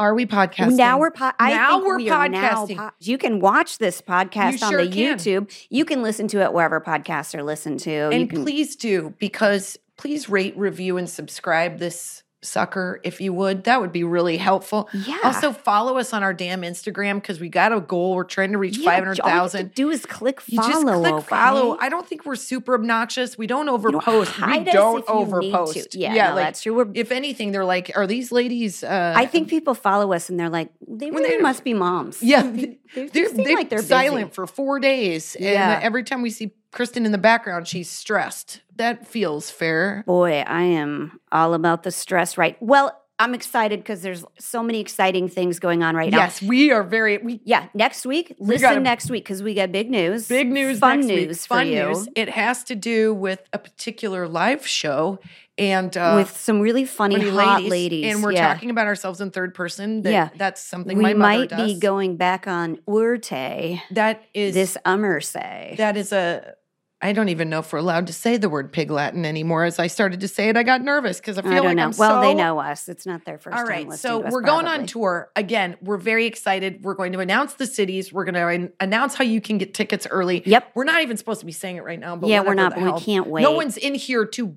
Are we podcasting? Now we're po- Now we're we are now podcasting. po- you can watch this podcast You on sure the can. YouTube. You can listen to it wherever podcasts are listened to. you And can, please do, because please rate, review, and subscribe this sucker if you would. That would be really helpful. Yeah. Also, follow us on our damn Instagram because we got a goal. We're trying to reach Yeah, five all you hundred have to thousand. Do is click You follow. just click okay? follow. I don't think we're super obnoxious. We don't You don't overpost. we don't you overpost. to. Yeah, no, that's true. We're- if anything, they're like, are these ladies? Uh, I think people follow us and they're like, they really they- must be moms. Yeah, they, they they're, seem they're like they're silent busy. for four days, and Yeah. every time we see Kristen in the background, she's stressed. That feels fair. Boy, I am all about the stress. Right. Well, I'm excited because there's so many exciting things going on right now. Yes, we are very we Yeah, next week. We Listen next week because we got big news. Big news, fun next news week. Fun you, news. It has to do with a particular live show and uh, with some really funny, funny hot ladies. and we're yeah. talking about ourselves in third person. That, Yeah. that's something We my mother might does. be going back on Urte that is this Ummersay. that is a. I don't even know if we're allowed to say the word pig Latin anymore. As I started to say it, I got nervous because I feel I don't like know. I'm well, they know us. It's not their first All time so we're going on tour again. We're very excited. We're going to announce the cities. We're going to announce how you can get tickets early. Yep. We're not even supposed to be saying it right now, but Yeah, we're not, but we can't wait. No one's in here to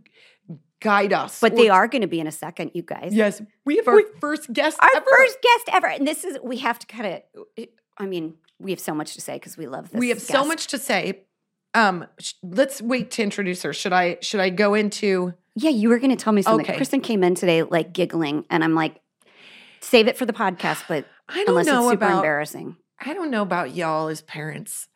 guide us, But or they are going to be in a second, you guys. Yes, we have our We- first guest. Our ever. first guest ever. And this is, we have to kind of, I mean, we have so much to say because we love this. we have so much to say. Um, sh- let's wait to introduce her. Should I? Should I go into? Yeah, you were going to tell me something. Okay. Kristen came in today like giggling, and I'm like, save it for the podcast, but I don't unless know it's super about. embarrassing. I don't know about y'all as parents.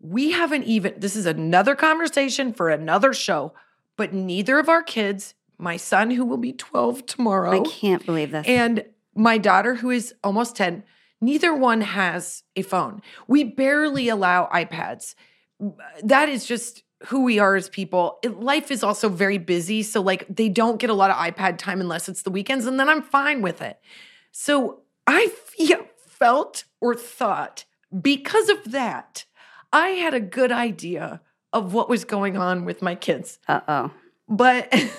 We haven't even. This is another conversation for another show. But neither of our kids, my son who will be twelve tomorrow, I can't believe this. and my daughter who is almost 10 neither one has a phone we barely allow ipads that is just who we are as people It- life is also very busy so like they don't get a lot of ipad time unless it's the weekends and then i'm fine with it so i felt or thought because of that i had a good idea of what was going on with my kids uh oh. but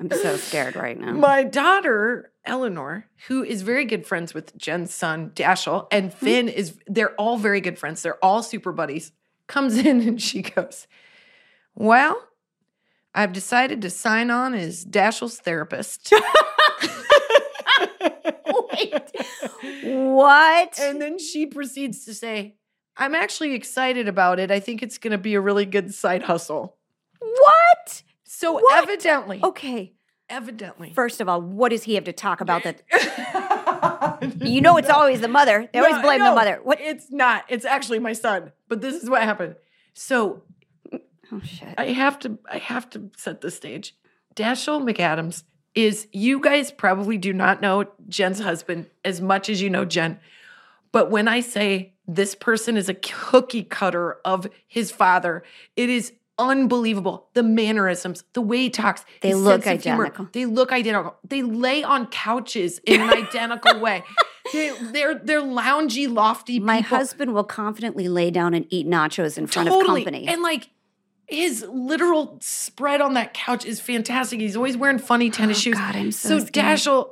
I'm so scared right now. My daughter, Eleanor, who is very good friends with Jen's son, Dashiell, and Hmm. Finn is they're all very good friends. They're all super buddies. Comes in and she goes, Well, I've decided to sign on as Dashiell's therapist. What? And then she proceeds to say, I'm actually excited about it. I think it's going to be a really good side hustle. what? So What? evidently, Okay. evidently. First of all, what does he have to talk about that? You know, it's always the mother. They always No, blame the mother. What? It's not. It's actually my son. But this is what happened. So Oh shit. I have to I have to set the stage. Dashiell McAdams is you guys probably do not know Jen's husband as much as you know Jen. But when I say this person is a cookie cutter of his father, it is unbelievable. The mannerisms, the way he talks, They look of humor, identical. they look identical. They lay on couches in an identical way. They, they're they're loungy, lofty. My husband will confidently lay down and eat nachos in front totally. of company. And like his literal spread on that couch is fantastic. He's always wearing funny tennis Oh, shoes. God, I'm so scared. Dashiell,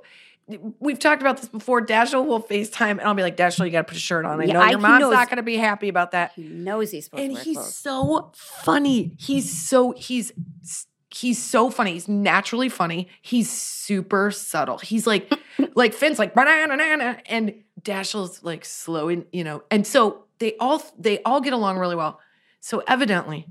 we've talked about this before. Dashiell will FaceTime and I'll be like, Dashiell, you got to put a shirt on. I Yeah, know I- your he mom's knows- not going to be happy about that. he knows he's supposed And to wear he's clothes. so funny. He's so he's he's so funny. He's naturally funny. He's super subtle. He's like like Finn's like banana and Dashiell's like slow and you know. And so they all they all get along really well. So evidently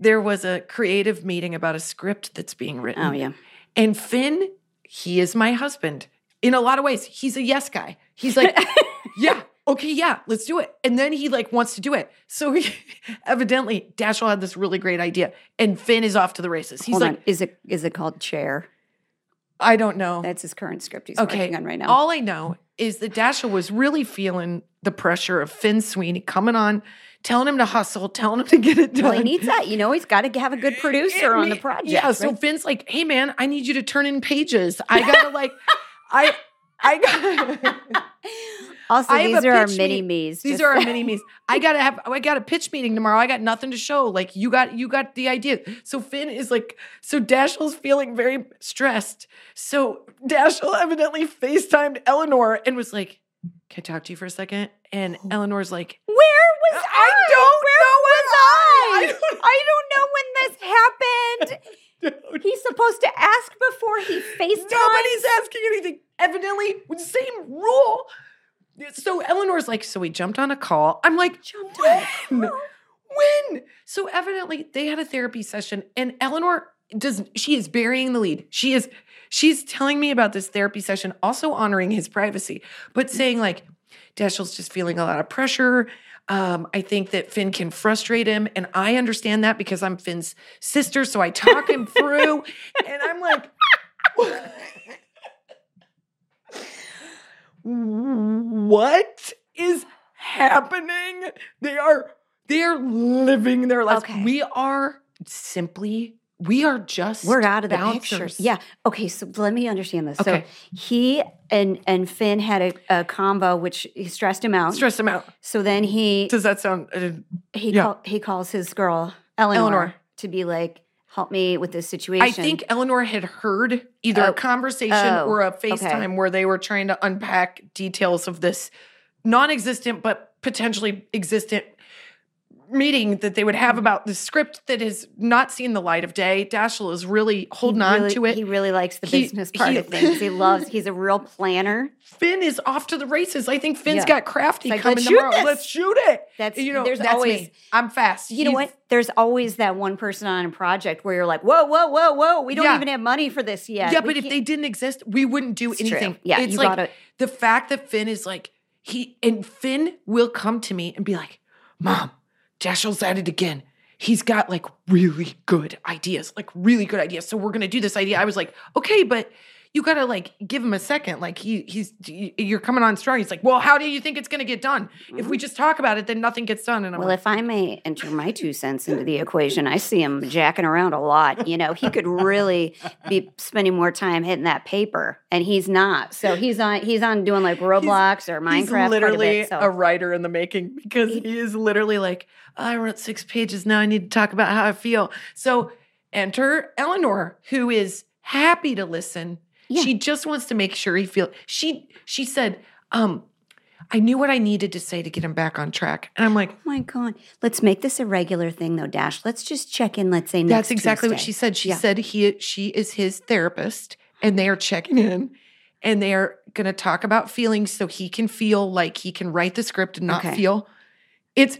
there was a creative meeting about a script that's being written. Oh yeah. And Finn, he is my husband. In a lot of ways, he's a yes guy. He's like, yeah, okay, yeah, let's do it. And then he like wants to do it. So he, evidently, Dashiell had this really great idea, and Finn is off to the races. He's Hold like, on. Is it is it called Chair? I don't know. That's his current script he's okay, working on right now. all I know is that Dashiell was really feeling the pressure of Finn Sweeney coming on, telling him to hustle, telling him to get it done. well, he needs that. You know, he's got to have a good producer on the project. Yeah, so? Finn's like, "Hey man, I need you to turn in pages. I gotta like, I, I got." also, I these are our mini me's. These are our mini me's. I gotta have. I got a pitch meeting tomorrow. I got nothing to show. Like you got, you got the idea. So Finn is like, so Dashiell's feeling very stressed. So Dashiell evidently Facetimed Eleanor and was like, "Can I talk to you for a second? And Eleanor's like, Where was uh, I I? don't Where know was I I? don't- I don't know when this happened. Dude, He's supposed to ask before he FaceTimes. Nobody's asking anything. Evidently, with the same rule. So Eleanor's like, so we jumped on a call. I'm like, Jumped on when? call? When? So evidently they had a therapy session, and Eleanor does she is burying the lead. She is she's telling me about this therapy session, also honoring his privacy, but saying like, Dashiell's just feeling a lot of pressure. Um, I think that Finn can frustrate him, and I understand that because I'm Finn's sister, so I talk him through, and I'm like, what is happening? They are they are living their lives. Okay. We are simply we are just We're out of the bouncers. picture. Yeah. Okay. So let me understand this. Okay. So he and and Finn had a, a combo which he stressed him out. stressed him out. So then he Does that sound? Uh, he yeah. call, he calls his girl Eleanor, Eleanor. to be like, help me with this situation. I think Eleanor had heard either Oh. a conversation Oh, or a okay. FaceTime where they were trying to unpack details of this non-existent but potentially existent meeting that they would Mm-hmm. have about the script that has not seen the light of day. Dashiell is really holding on to it. He really likes the He- business part he- of things. He loves. He's a real planner. Finn is off to the races. I think Finn's Yeah. got crafty like, coming "Let's shoot tomorrow. this." Let's shoot it. That's- you know. there's that's always- me. I'm fast. You know what? There's always that one person on a project where you're like, whoa, whoa, whoa, whoa. We don't Yeah. even have money for this yet. Yeah, We but if they didn't exist, we wouldn't do It's true. anything. Yeah, it's you like gotta- the fact that Finn is like he and Finn will come to me and be like, "Mom, Dashiell's at it again. He's got like really good ideas, like really good ideas. So we're gonna do this idea." I was like, "Okay, but." You gotta like give him a second. Like he he's you're coming on strong. He's like, well, how do you think it's gonna get done? If we mm-hmm. just talk about it, then nothing gets done. And I'm Well, like, if I may enter my two cents into the equation, I see him jacking around a lot. You know, he could really be spending more time hitting that paper, and he's not. So he's on. He's on doing like Roblox or Minecraft. He's quite a literally bit, so. a, writer in the making because he is literally like, I wrote six pages. Now I need to talk about how I feel. So enter Eleanor, who is happy to listen. Yeah. She just wants to make sure he feel. She she said, um, I knew what I needed to say to get him back on track, and I'm like, Oh my God. Let's make this a regular thing, though, Dash. Let's just check in, let's say next that's exactly what she said. She Yeah. said he she is his therapist, and they are checking in, and they are going to talk about feelings so he can feel like he can write the script and not Okay. feel. It's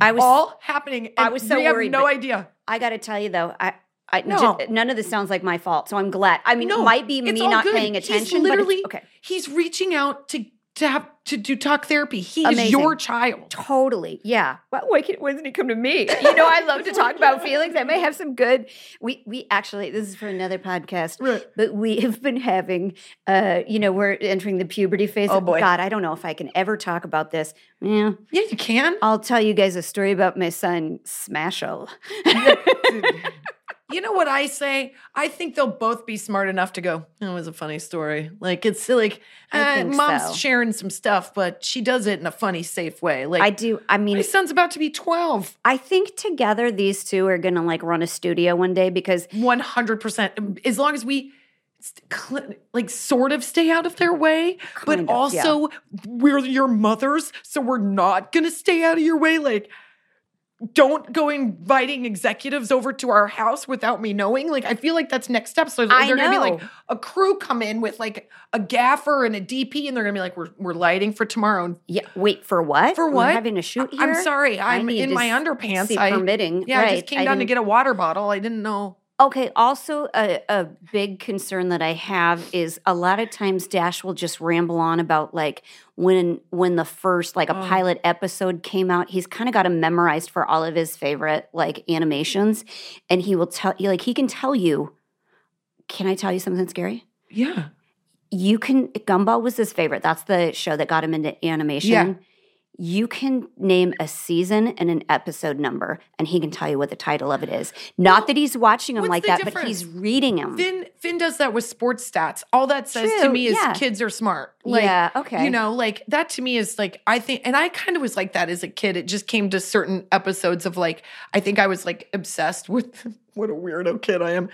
I was all happening. I was so we have worried, no idea. I got to tell you though, I. I, No. ju- none of this sounds like my fault, so I'm glad. I mean, No, it might be me not good. paying He's attention, literally, but okay, he's reaching out to to have to do talk therapy. He is your child. totally, yeah. Well, why, can't, why doesn't he come to me? You know, I love to talk about feelings. I may have some good. We we actually this is for another podcast, Right. but we have been having. uh You know, we're entering the puberty phase. Oh, boy. God, I don't know if I can ever talk about this. Yeah, Yeah, you can. I'll tell you guys a story about my son Smashel. You know what I say? I think they'll both be smart enough to go. That was a funny story. Like it's like uh, mom's so. sharing some stuff, but she does it in a funny, safe way. Like I do. I mean, my son's about to be twelve. I think together these two are going to like run a studio one day because One hundred percent. As long as we like sort of stay out of their way, but of, also we're your mothers, so we're not gonna stay out of your way. Like. Don't go inviting executives over to our house without me knowing. Like, I feel like that's next step. So I they're gonna be like a crew come in with like a gaffer and a DP, and they're gonna be like, "We're we're lighting for tomorrow." Yeah. Wait for what? For We're what? having a shoot here. I'm sorry, I I'm in my underpants. I permitting. Yeah, I just came down to get a water bottle. I didn't know. Okay. Also, a, a big concern that I have is a lot of times Dash will just ramble on about like when when the first like a Oh. pilot episode came out. He's kind of got him memorized for all of his favorite like animations, and he will tell you like he can tell you. Can I tell you something scary? Yeah. You can Gumball was his favorite. That's the show that got him into animation. Yeah. You can name a season and an episode number, and he can tell you what the title of it is. Not that he's watching them what's like the that, but he's reading them. Finn Finn does that with sports stats. All that says to me is yeah. kids are smart. Like, yeah, okay. You know, like that to me is like I think, and I kind of was like that as a kid. It just came to certain episodes of like I think I was like obsessed with what a weirdo kid I am.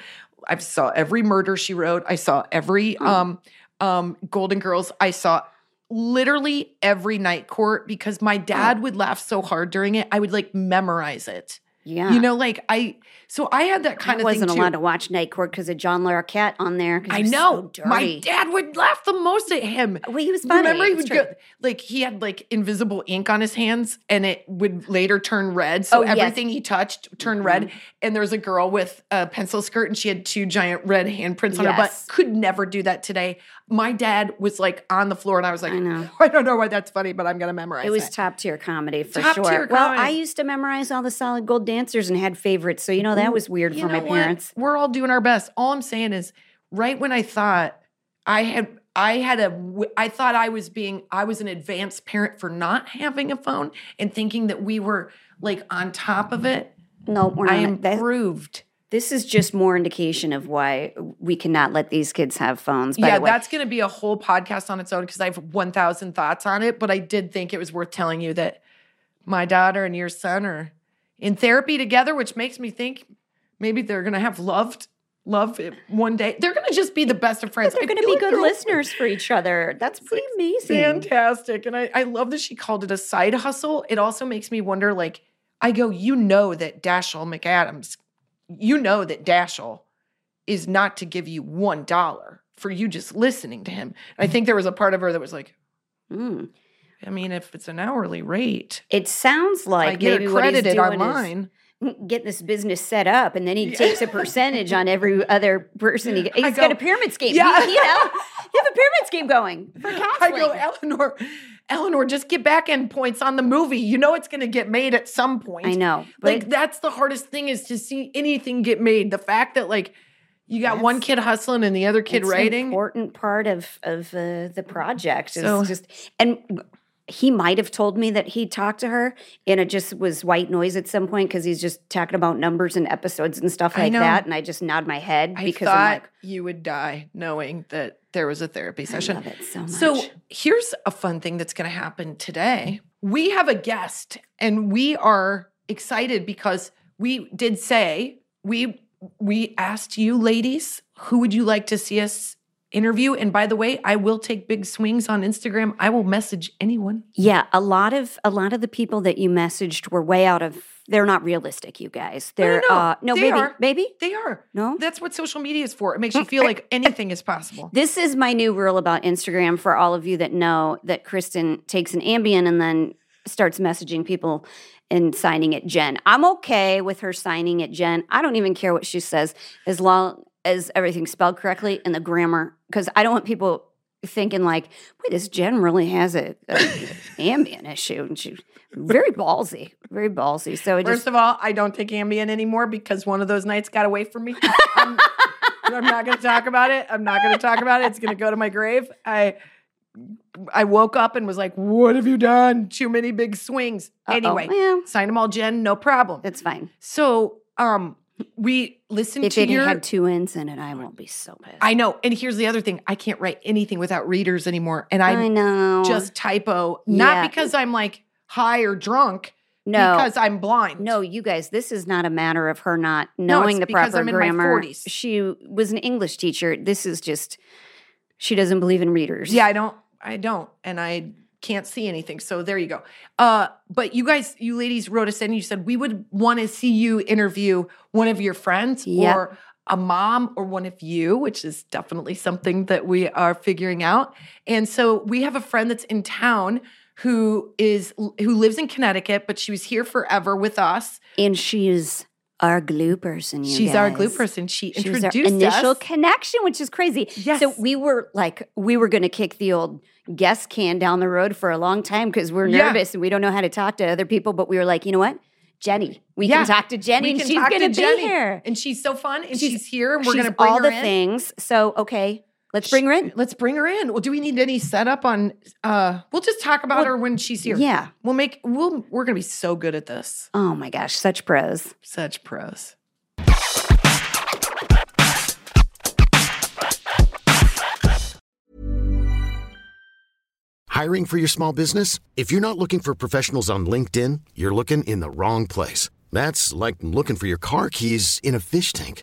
I saw every murder she wrote. I saw every Hmm. um um Golden Girls. I saw literally every night court because my dad would laugh so hard during it. I would like memorize it. yeah. You know, like I so I had that kind I of wasn't allowed to watch Night Court because of John Larroquette on there. I know. so My dad would laugh the most at him. Well, he was funny. Remember, he It's would true. go like he had like invisible ink on his hands, and it would later turn red. So Oh, yes. everything he touched turned red. Mm-hmm. And there was a girl with a pencil skirt, and she had two giant red handprints on her butt. Could never do that today. My dad was like on the floor, and I was like, I know. I don't know why that's funny, but I'm gonna memorize It was it. Was top tier comedy for Top sure. well, comedy. I used to memorize all the solid gold dancers and had favorites, so you know that was weird You for my what? parents. We're all doing our best. All I'm saying is, right when I thought I had, I had a, I thought I was being, I was an advanced parent for not having a phone and thinking that we were like on top of it. No, we're not. I not. That- improved. This is just more indication of why we cannot let these kids have phones. Yeah, that's going to be a whole podcast on its own because I have 1,000 thoughts on it. But I did think it was worth telling you that my daughter and your son are in therapy together, which makes me think maybe they're going to have loved love it one day. They're going to just be the best of friends. they're going to be like good listeners for each other. That's pretty amazing. fantastic. And I, I love that she called it a side hustle. It also makes me wonder like, I go, you know that Dashiell McAdams, you know that Dashiell is not to give you one dollar for you just listening to him. And I think there was a part of her that was like, Mm. I mean, if it's an hourly rate, It sounds like I get maybe it what he's doing is online. get this business set up, and then he takes a percentage on every other person. He, he's go, got a pyramid scheme. yeah. You, you know, you have a pyramid scheme going for I go, Eleanor, Eleanor, just get back end points on the movie. You know it's going to get made at some point. I know, but like that's the hardest thing is to see anything get made. The fact that like you got one kid hustling and the other kid it's an writing. important part of of uh, the project. Is So- just and he might have told me that he talked to her, and it just was white noise at some point because he's just talking about numbers and episodes and stuff like that. And I just nod my head I because thought I'm like, you would die knowing that there was a therapy session. love it so much. So here's a fun thing that's going to happen today. We have a guest, and we are excited because we did say we we asked you ladies who would you like to see us interview. And by the way, I will take big swings on Instagram. I will message anyone. Yeah, a lot of a lot of the people that you messaged were way out of. They're not realistic, you guys. No, no, They're no. uh no They maybe are. maybe. They are. No? That's what social media is for. It makes you feel like anything is possible. This is my new rule about Instagram for all of you that know that Kristen takes an Ambien and then starts messaging people and signing it Jen. I'm okay with her signing it Jen. I don't even care what she says as long as everything's spelled correctly and the grammar because I don't want people thinking like, wait, this Jen really has a, a Ambien issue and she's very ballsy, very ballsy. So First just of all, I don't take Ambien anymore because one of those nights got away from me. I'm, I'm not going to talk about it. I'm not going to talk about it. It's going to go to my grave. I I woke up and was like, "What have you done? Too many big swings." Uh-oh. Anyway, Yeah. sign them all, Jen. No problem. it's fine. So, um, we listened If to it your. had two ends in it, I won't be so pissed. I know, and here's the other thing: I can't write anything without readers anymore, and I, I know. just typo. Not Yeah. because I'm like high or drunk, no. because I'm blind. No, you guys, this is not a matter of her not knowing it's the proper I'm in my grammar. 40s. She was an English teacher. This is just she doesn't believe in readers. Yeah, I don't. I don't, and I can't see anything. So there you go. Uh, but you guys, you ladies wrote us in. You said we would want to see you interview one of your friends Yep. or a mom or one of you, which is definitely something that we are figuring out. And so we have a friend that's in town who is who lives in Connecticut, but she was here forever with us. And she's our glue person, you She's our glue person. She She was introduced our initial us. connection, which is crazy. Yes. So we were like, we were going to kick the old guest can down the road for a long time because we're Yeah. nervous and we don't know how to talk to other people. But we were like, you know what, Jenny, we Yeah. can talk to Jenny, We and can she's talk going to be Jenny. here. and she's so fun, and She's- she's, here, and we're going to bring all the in. things. So okay, let's bring her in. Let's bring her in. Well, do we need any setup on? uh We'll just talk about her when she's here. Yeah. we'll make. We'll. We're gonna be so good at this. Oh my gosh, such pros. Such pros. Hiring for your small business? If you're not looking for professionals on LinkedIn, you're looking in the wrong place. That's like looking for your car keys in a fish tank.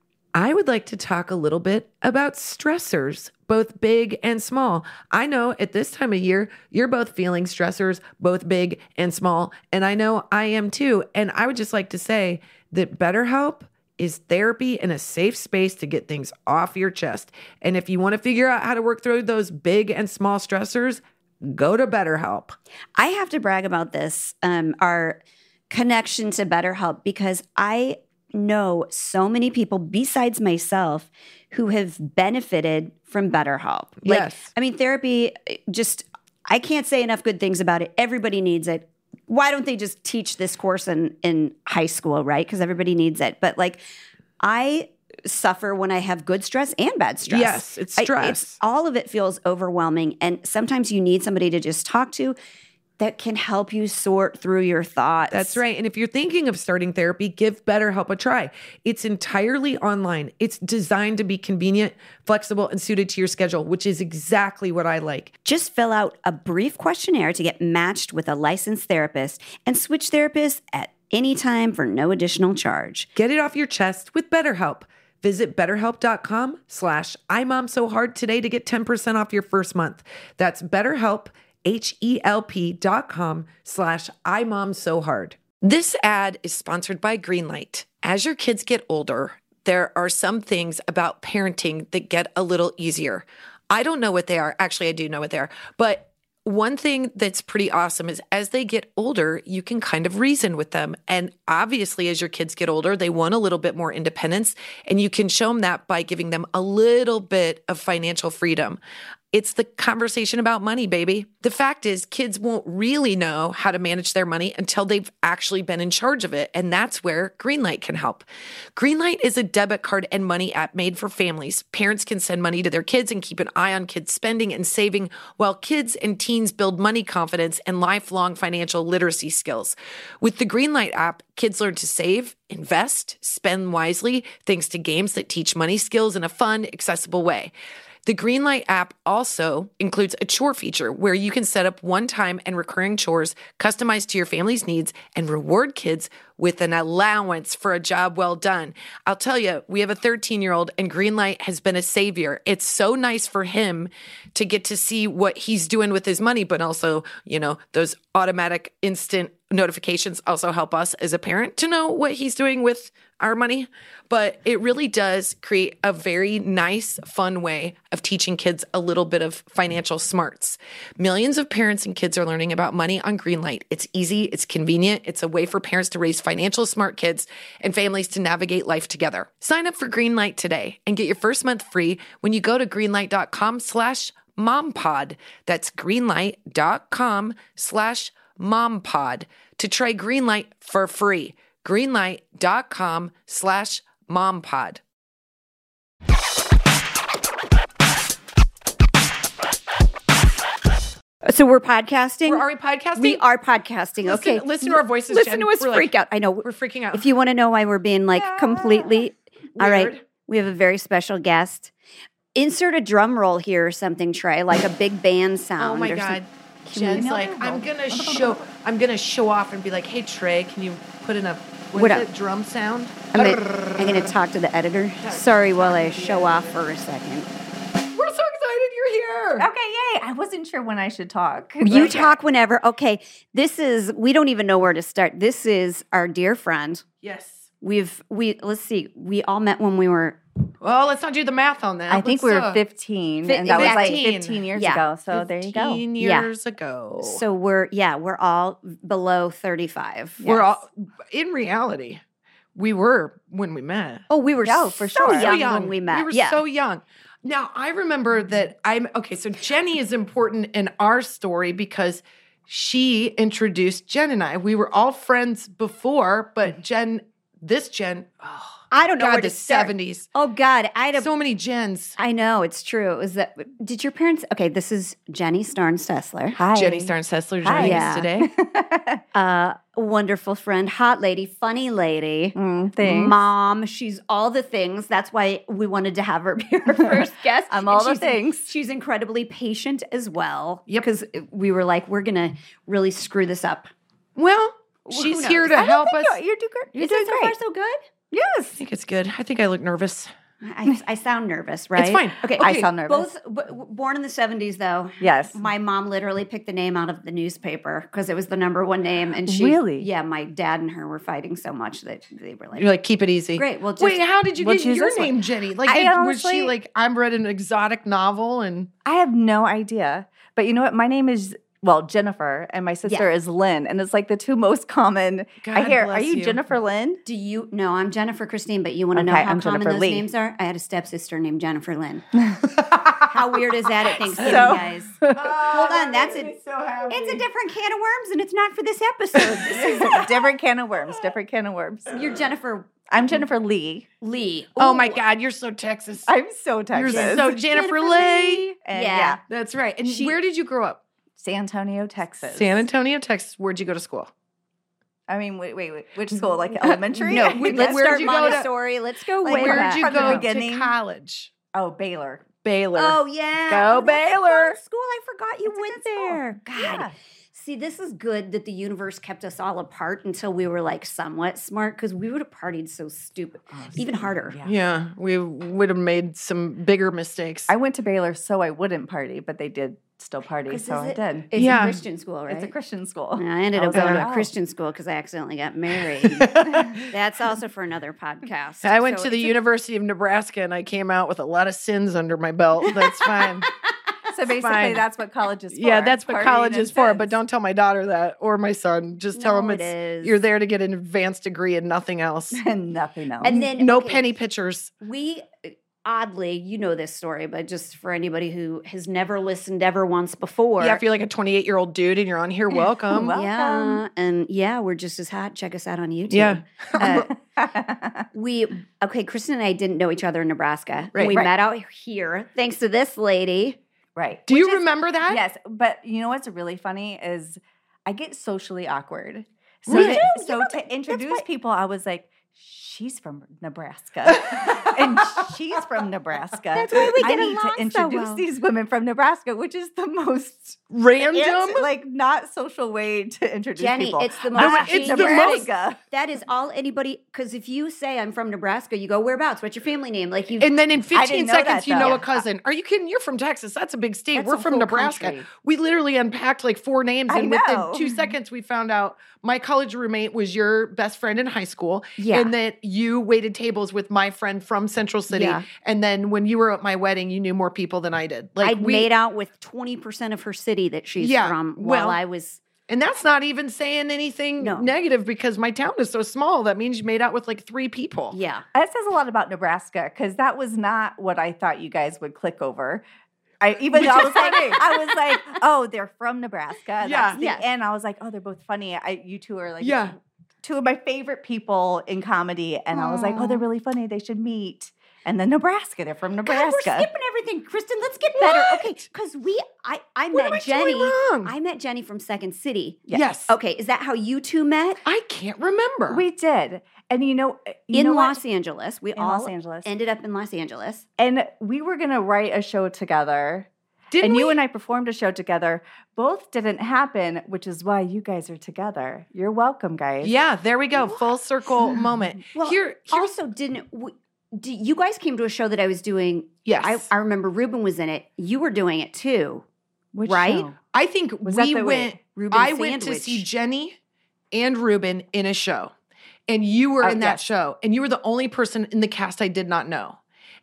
I would like to talk a little bit about stressors, both big and small. I know at this time of year, you're both feeling stressors, both big and small, and I know I am too. And I would just like to say that BetterHelp is therapy and a safe space to get things off your chest. And if you want to figure out how to work through those big and small stressors, go to BetterHelp. I have to brag about this, um, our connection to BetterHelp, because I know so many people besides myself who have benefited from BetterHelp. Like, Yes. I mean, therapy eh, just, I can't say enough good things about it. Everybody needs it. Why don't they just teach this course in, in high school, right? Because everybody needs it. But like, I suffer when I have good stress and bad stress. Yes, it's I- stress. all of it feels overwhelming. And sometimes you need somebody to just talk to that can help you sort through your thoughts. That's right. And if you're thinking of starting therapy, give BetterHelp a try. It's entirely online. It's designed to be convenient, flexible, and suited to your schedule, which is exactly what I like. Just fill out a brief questionnaire to get matched with a licensed therapist and switch therapists at any time for no additional charge. Get it off your chest with BetterHelp. Visit betterhelp.com slash imomsohard today to get 10% off your first month. That's betterhelp, H-E-L-P dot com slash imomsohard. This ad is sponsored by Greenlight. As your kids get older, there are some things about parenting that get a little easier. I don't know what they are. Actually, I do know what they are. But one thing that's pretty awesome is as they get older, you can kind of reason with them. And obviously, as your kids get older, they want a little bit more independence. And you can show them that by giving them a little bit of financial freedom. It's the conversation about money, baby. The fact is, kids won't really know how to manage their money until they've actually been in charge of it. And that's where Greenlight can help. Greenlight is a debit card and money app made for families. Parents can send money to their kids and keep an eye on kids' spending and saving, while kids and teens build money confidence and lifelong financial literacy skills. With the Greenlight app, kids learn to save, invest, spend wisely, thanks to games that teach money skills in a fun, accessible way. The Greenlight app also includes a chore feature where you can set up one time and recurring chores customized to your family's needs and reward kids with an allowance for a job well done. I'll tell you, we have a 13 year old and Greenlight has been a savior. It's so nice for him to get to see what he's doing with his money, but also, you know, those automatic instant notifications also help us as a parent to know what he's doing with our money. But it really does create a very nice, fun way of teaching kids a little bit of financial smarts. Millions of parents and kids are learning about money on Greenlight. It's easy, it's convenient, it's a way for parents to raise financial smart kids and families to navigate life together. Sign up for Greenlight today and get your first month free when you go to greenlight.com slash mompod. That's greenlight.com slash mompod to try Greenlight for free. Greenlight.com slash mompod. So we're podcasting. We're- are we podcasting? We are podcasting. Listen- okay, listen to our voices, Listen Jen. to us We're like- freak out. I know We're freaking out. If you want to know why we're being like completely all right, we have a very special guest. Insert a drum roll here or something, Trey, like a big band sound. Oh my god. Jen's like, I'm gonna show I'm gonna show off and be like, hey Trey, can you put in a what What is up? it, drum sound? I'm gonna, I'm gonna talk to the editor. Sorry, while I show off for a second. We're so excited you're here. Okay, yay. I wasn't sure when I should talk. You Like, talk whenever. Okay, this is. We don't even know where to start. This is our dear friend. Yes. We've we let's see. We all met when we were Well, let's not do the math on that. I think Let's, we were uh, 15, Fi- and that was like 15. 15 years Yeah. ago. So there you go. 15 Yeah. years ago. so we're yeah we're all below thirty five. we're all in reality, we were when we met. Oh, we were Yeah, for so sure. young, So when we met. We were yeah. so young. Now I remember that I'm okay. So Jenny is important in our story because she introduced Jen and I. We were all friends before, but Jen, this Jen, oh I don't know God, where the seventies. Oh God, I had a So many Jens. I know it's true. It was that? Did your parents? Okay, this is Jenny Starn Sessler. Hi. Jenny Starn Sessler joining us today. Uh, wonderful friend, hot lady, funny lady, Mm, mom. She's all the things. That's why we wanted to have her be our first guest. I'm all the she's- things. She's incredibly patient as well. Yep. Because we were like, we're gonna really screw this up. Well, she's here to help us. You're, you're, do- you're Is doing it so far so good? I think it's good. I think I look nervous. I, I sound nervous, right? It's fine. Okay, I sound nervous. Both b- born in the seventies, though. Yes. My mom literally picked the name out of the newspaper because it was the number one name, and she Really? yeah. My dad and her were fighting so much that they were like, You're like, keep it easy. Great, well, wait, how did you we'll get your this one. name, Jenny? Like, I did- was she like, I'm read an exotic novel and I have no idea. But you know what? My name is, well, Jennifer, and my sister is Lynn. And it's like the two most common. I God hear, are you, you. Jennifer Lynn? Do you? No, I'm Jennifer Christine, but you want to know how I'm common Jennifer those Lee. names are? I had a stepsister named Jennifer Lynn. how weird is that at Thanksgiving, So- guys? Hold on, that's a it's a different can of worms, and it's not for this episode. This is different can of worms. Different can of worms. you're Jennifer I'm Jennifer Lee. Lee. oh my God, you're so Texas. I'm so Texas. you're Texas. so Jennifer Lee. And Yeah. yeah. That's right. And She- where did you grow up? San Antonio, Texas. San Antonio, Texas. Where'd you go to school? I mean, wait, wait, wait. Which school? Like elementary? No, we, let's Where'd start you go to- Montessori. let's go way where'd back. you go to college? Oh, Baylor. Baylor. Oh yeah, Go that's Baylor. School, I forgot you a went good school. there. God, Yeah. See, this is good that the universe kept us all apart until we were like somewhat smart because we would have partied so stupid, even harder. Yeah. yeah, we would have made some bigger mistakes. I went to Baylor so I wouldn't party, but they did still party, so is I it- did. It's Yeah. a Christian school, right? It's a Christian school. Yeah, I ended up going to a oh. Christian school because I accidentally got married. That's also for another podcast. I went So to the it's a- University of Nebraska and I came out with a lot of sins under my belt. That's fine. So basically, fine. that's what college is for. yeah, that's what college is for. But don't tell my daughter that or my son. Just tell No, them it it's is. you're there to get an advanced degree and nothing else. and nothing else. And then no okay, penny pictures. We oddly, you know this story, but just for anybody who has never listened ever once before. Yeah, if you're like a 28 year old dude and you're on here, welcome. Well- Yeah, and yeah, we're just as hot. Check us out on YouTube. Yeah. Uh, we okay. Kristen and I didn't know each other in Nebraska. Right. we Right. met out here thanks to this lady. Right. Do Which you is- remember that? Yes, but you know what's really funny is I get socially awkward. So to, so to introduce people, I was like, she's from Nebraska. and she's from Nebraska. That's why we get I get need along to so introduce well. these women from Nebraska, which is the most Random. ans- like not social way to introduce Jenny, people. it's the most. Ah, it's the Nebraska. That is all anybody. Because if you say I'm from Nebraska, you go whereabouts? What's your family name? Like you. And then in 15 seconds, that, you know though. a cousin. Are you kidding? You're from Texas. That's a big state. That's We're from Nebraska. country. We literally unpacked like four names, I and within two seconds, we found out my college roommate was your best friend in high school. Yeah. And that you waited tables with my friend from Central City. Yeah. And then when you were at my wedding, you knew more people than I did. Like I'd made out with 20% of her city that she's Yeah, from while well, I was. and that's not even saying anything No. negative because my town is so small. That means you made out with like three people. Yeah. That says a lot about Nebraska because that was not what I thought you guys would click over. I even though I was like. I was like, oh, they're from Nebraska. Yeah. The Yeah. end. I was like, oh, they're both funny. I you two are like Yeah. Two of my favorite people in comedy. And I was like, oh, they're really funny. They should meet. And then Nebraska, they're from God, Nebraska. we're skipping everything, Kristen. Let's get better. Okay, because we, I, I What met I Jenny. wrong? I met Jenny from Second City. Yes. Okay, is that how you two met? I can't remember. we did. And you know, you in know what? Los Angeles. We In all Los Angeles. ended up in Los Angeles. And we were gonna write a show together. Didn't and you and I performed a show together. Both didn't happen, which is why you guys are together. You're welcome, guys. Yeah, there we go. Full circle moment. Well, Here, also didn't we, do, you guys came to a show that I was doing? yes. I, I remember Ruben was in it. You were doing it too. Which right? show? I think Was we went. Ruben I went to see Jenny and Ruben in a show, and you were Oh, in that yes. show, and you were the only person in the cast I did not know.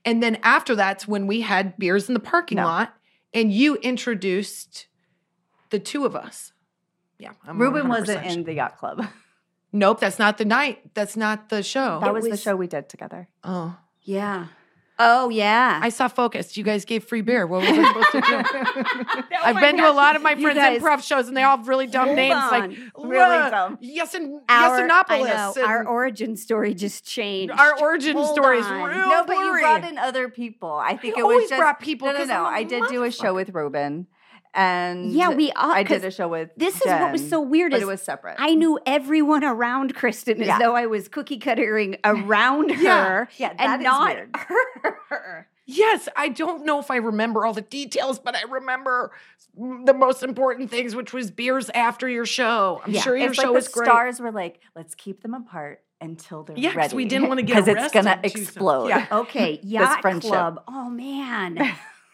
And then after that's when we had beers in the parking No. lot, and you introduced the two of us. Yeah, I'm Ruben wasn't sure. in the yacht club. Nope, that's not the night. That's not the show. That It was, the show we did together. oh, Yeah. Oh yeah. I saw Focus. You guys gave free beer. What was I supposed to do? I've been to a lot of my friends' guys- improv shows, and they all have really dumb names like on. Really uh, dumb. Yes, and I know, our origin story just changed. our origin Hold story is real no, but you brought in other people. I think I it was just brought people No, no, no. I did do a show with Ruben, and Yeah, we all- I did 'cause a show with. this is what was so weird but is it was separate. I knew everyone around Kristen as though I was cookie cuttering around her Yeah, that and is not weird. her. Yes, I don't know if I remember all the details, but I remember the most important things, which was beers after your show. I'm Yeah. sure your it's show like was the great. stars were like, let's keep them apart until they're Yeah, 'cause ready. we didn't wanna get because it's gonna arrested too soon. explode. Yeah. Okay, yacht friendship. club. Oh man,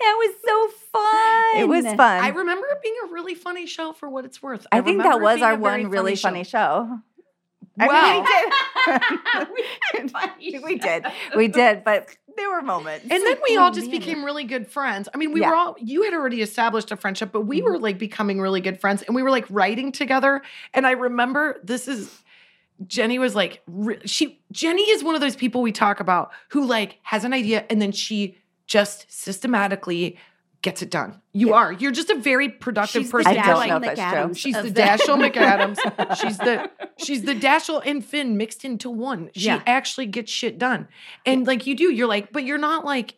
that was so fun. It was fun. I remember it being a really funny show for what it's worth. I think that was our one really funny show. show. I Wow. mean, we did. we did. We did, but there were moments. And then we all Oh, just man. became really good friends. I mean, we Yeah. were all, you had already established a friendship, but we Mm-hmm. were like becoming really good friends and we were like writing together. And I remember this is, Jenny was like, she, Jenny is one of those people we talk about who like has an idea and then she just systematically gets it done. You are. You're just a very productive She's the person. I don't like- know if that's true. McAdams She's of the Dashiell McAdams. She's the she's the Dashiell and Finn mixed into one. She Yeah. actually gets shit done. And like you do, you're like, but you're not like,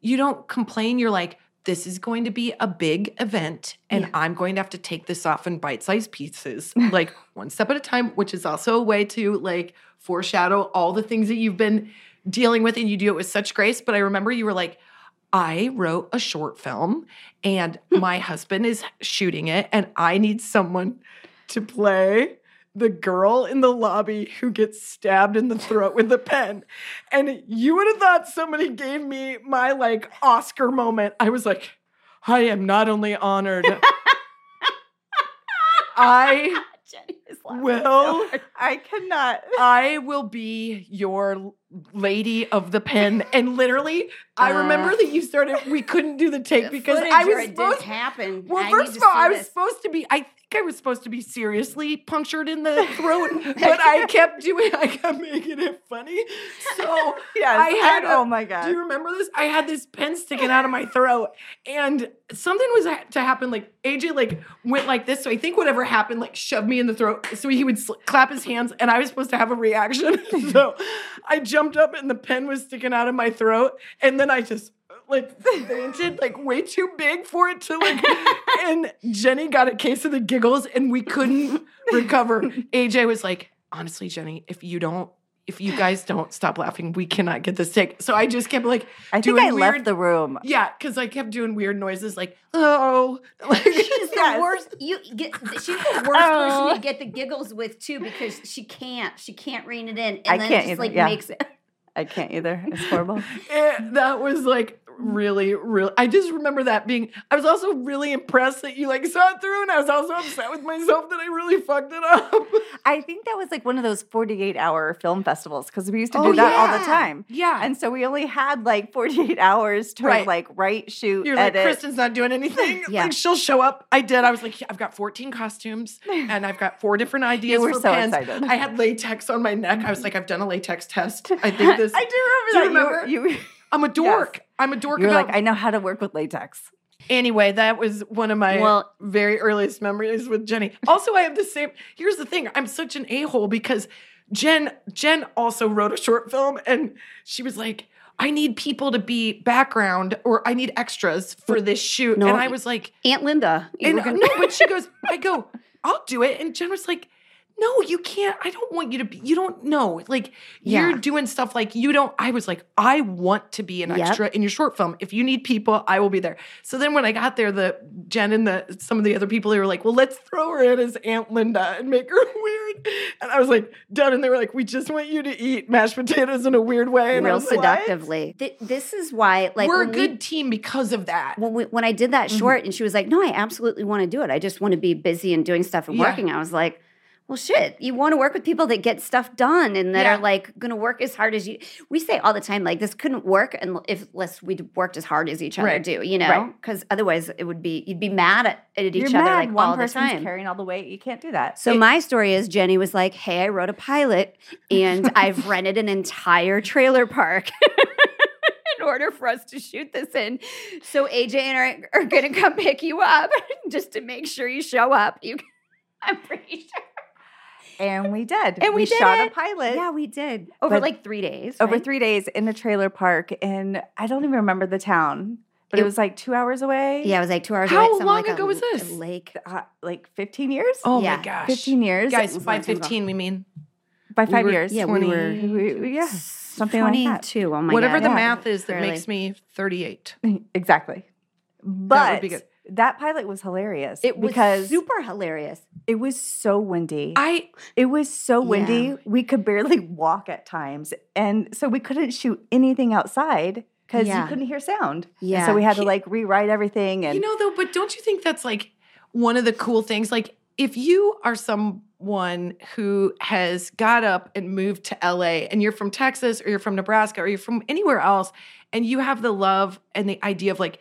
you don't complain. You're like, this is going to be a big event, and Yeah. I'm going to have to take this off in bite-sized pieces, like one step at a time, which is also a way to like foreshadow all the things that you've been dealing with, and you do it with such grace. But I remember you were like, I wrote a short film and hmm. my husband is shooting it, and I need someone to play the girl in the lobby who gets stabbed in the throat with a pen. And you would have thought somebody gave me my like Oscar moment. I was like, I am not only honored, I Jenny was laughing will. so. I cannot. I will be your lady of the pen. And literally, I Uh, remember that you started, we couldn't do the take because I was it didn't supposed happen. Well, I first of all, I was this. supposed to be, I I was supposed to be seriously punctured in the throat, but I kept doing, I kept making it funny. So Yes, I had, and- a- oh my God. Do you remember this? I had this pen sticking out of my throat, and something was to happen. Like AJ, like went like this. So I think whatever happened, like shoved me in the throat. So he would sl- clap his hands, and I was supposed to have a reaction. so I jumped up, and the pen was sticking out of my throat, and then I just like fainted, like way too big for it to like. and Jenny got a case of the giggles, and we couldn't recover. AJ was like, honestly, Jenny, if you don't. If you guys don't stop laughing, we cannot get this take. So I just kept like I think doing I weird, left the room. yeah, because I kept doing weird noises like oh, like, She's the worst. You get. She's the worst person to oh. get the giggles with too because she can't. She can't rein it in, and I then can't it just either, like yeah. makes it. I can't either. It's horrible. it- that was like really, really. I just remember that being. I was also really impressed that you like saw it through, and I was also upset with myself that I really fucked it up. I think that was like one of those 48 hour film festivals because we used to do Oh, that all the time. Yeah. And so we only had like 48 hours to Right. like write, shoot, You're like. Kristen's not doing anything. Yeah. Like she'll show up. I did. I was like, I've got 14 costumes and I've got four different ideas were for so pens. excited. I had latex on my neck. I was like, I've done a latex test. I think this. I do remember Do that. You remember? You, you, I'm a dork. I'm a dork. were about like, I know how to work with latex. Anyway, that was one of my Well- very earliest memories with Jenny. Also, I have the same. Here's the thing: I'm such an a hole because Jen Jen also wrote a short film, and she was like, "I need people to be background, or I need extras for this shoot," No, and I was like, Aunt Linda. and gonna- no, but she goes, I go, I'll do it. And Jen was like, no, you can't. I don't want you to be, you don't know. Like, you're doing stuff like you don't. I was like, I want to be an Yep. extra in your short film. If you need people, I will be there. So then when I got there, the Jen and the some of the other people, they were like, well, let's throw her in as Aunt Linda and make her weird. And I was like, done. And they were like, we just want you to eat mashed potatoes in a weird way. And I real seductively. Th- this is why, like, we're a good we- team because of that. when we, when I did that Mhm. short, and she was like, "No, I absolutely want to do it. I just want to be busy and doing stuff and Yeah. working." I was like, "Well, shit, you want to work with people that get stuff done and that Yeah. are like going to work as hard as you." We say all the time, like, this couldn't work unless we worked as hard as each other Right. do, you know? Right. Because otherwise, it would be you'd be mad at, at each You're other mad like one all the person's time. carrying all the weight. You can't do that. So my story is Jenny was like, "Hey, I wrote a pilot, and I've rented an entire trailer park." In order for us to shoot this in, so AJ and I are going to come pick you up just to make sure you show up. You, I'm pretty sure. And we did. And we did shot it. a pilot. Yeah, we did over But- like three days. over right? three days in a trailer park, and I don't even remember the town, but it, It- was like two hours away. Yeah, it was like two hours. How away. somewhere long like a- ago was this? lake. Uh, like 15 years. Oh Yeah. my gosh. 15 years. Guys, It was a by long time ago. 15, we mean by we five were- years. Yeah, we 20 were We- we- yeah, something like that. twenty-two. Oh my whatever god! the yeah. math is that Barely. makes me 38. exactly. But would be good. That pilot was hilarious. It was because super hilarious. it was so windy. I it was so windy. Yeah. We could barely walk at times, and so we couldn't shoot anything outside because Yeah. you couldn't hear sound. And Yeah. so we had to like rewrite everything. And you know though, but don't you think that's like one of the cool things like if you are someone who has got up and moved to LA and you're from Texas or you're from Nebraska or you're from anywhere else and you have the love and the idea of like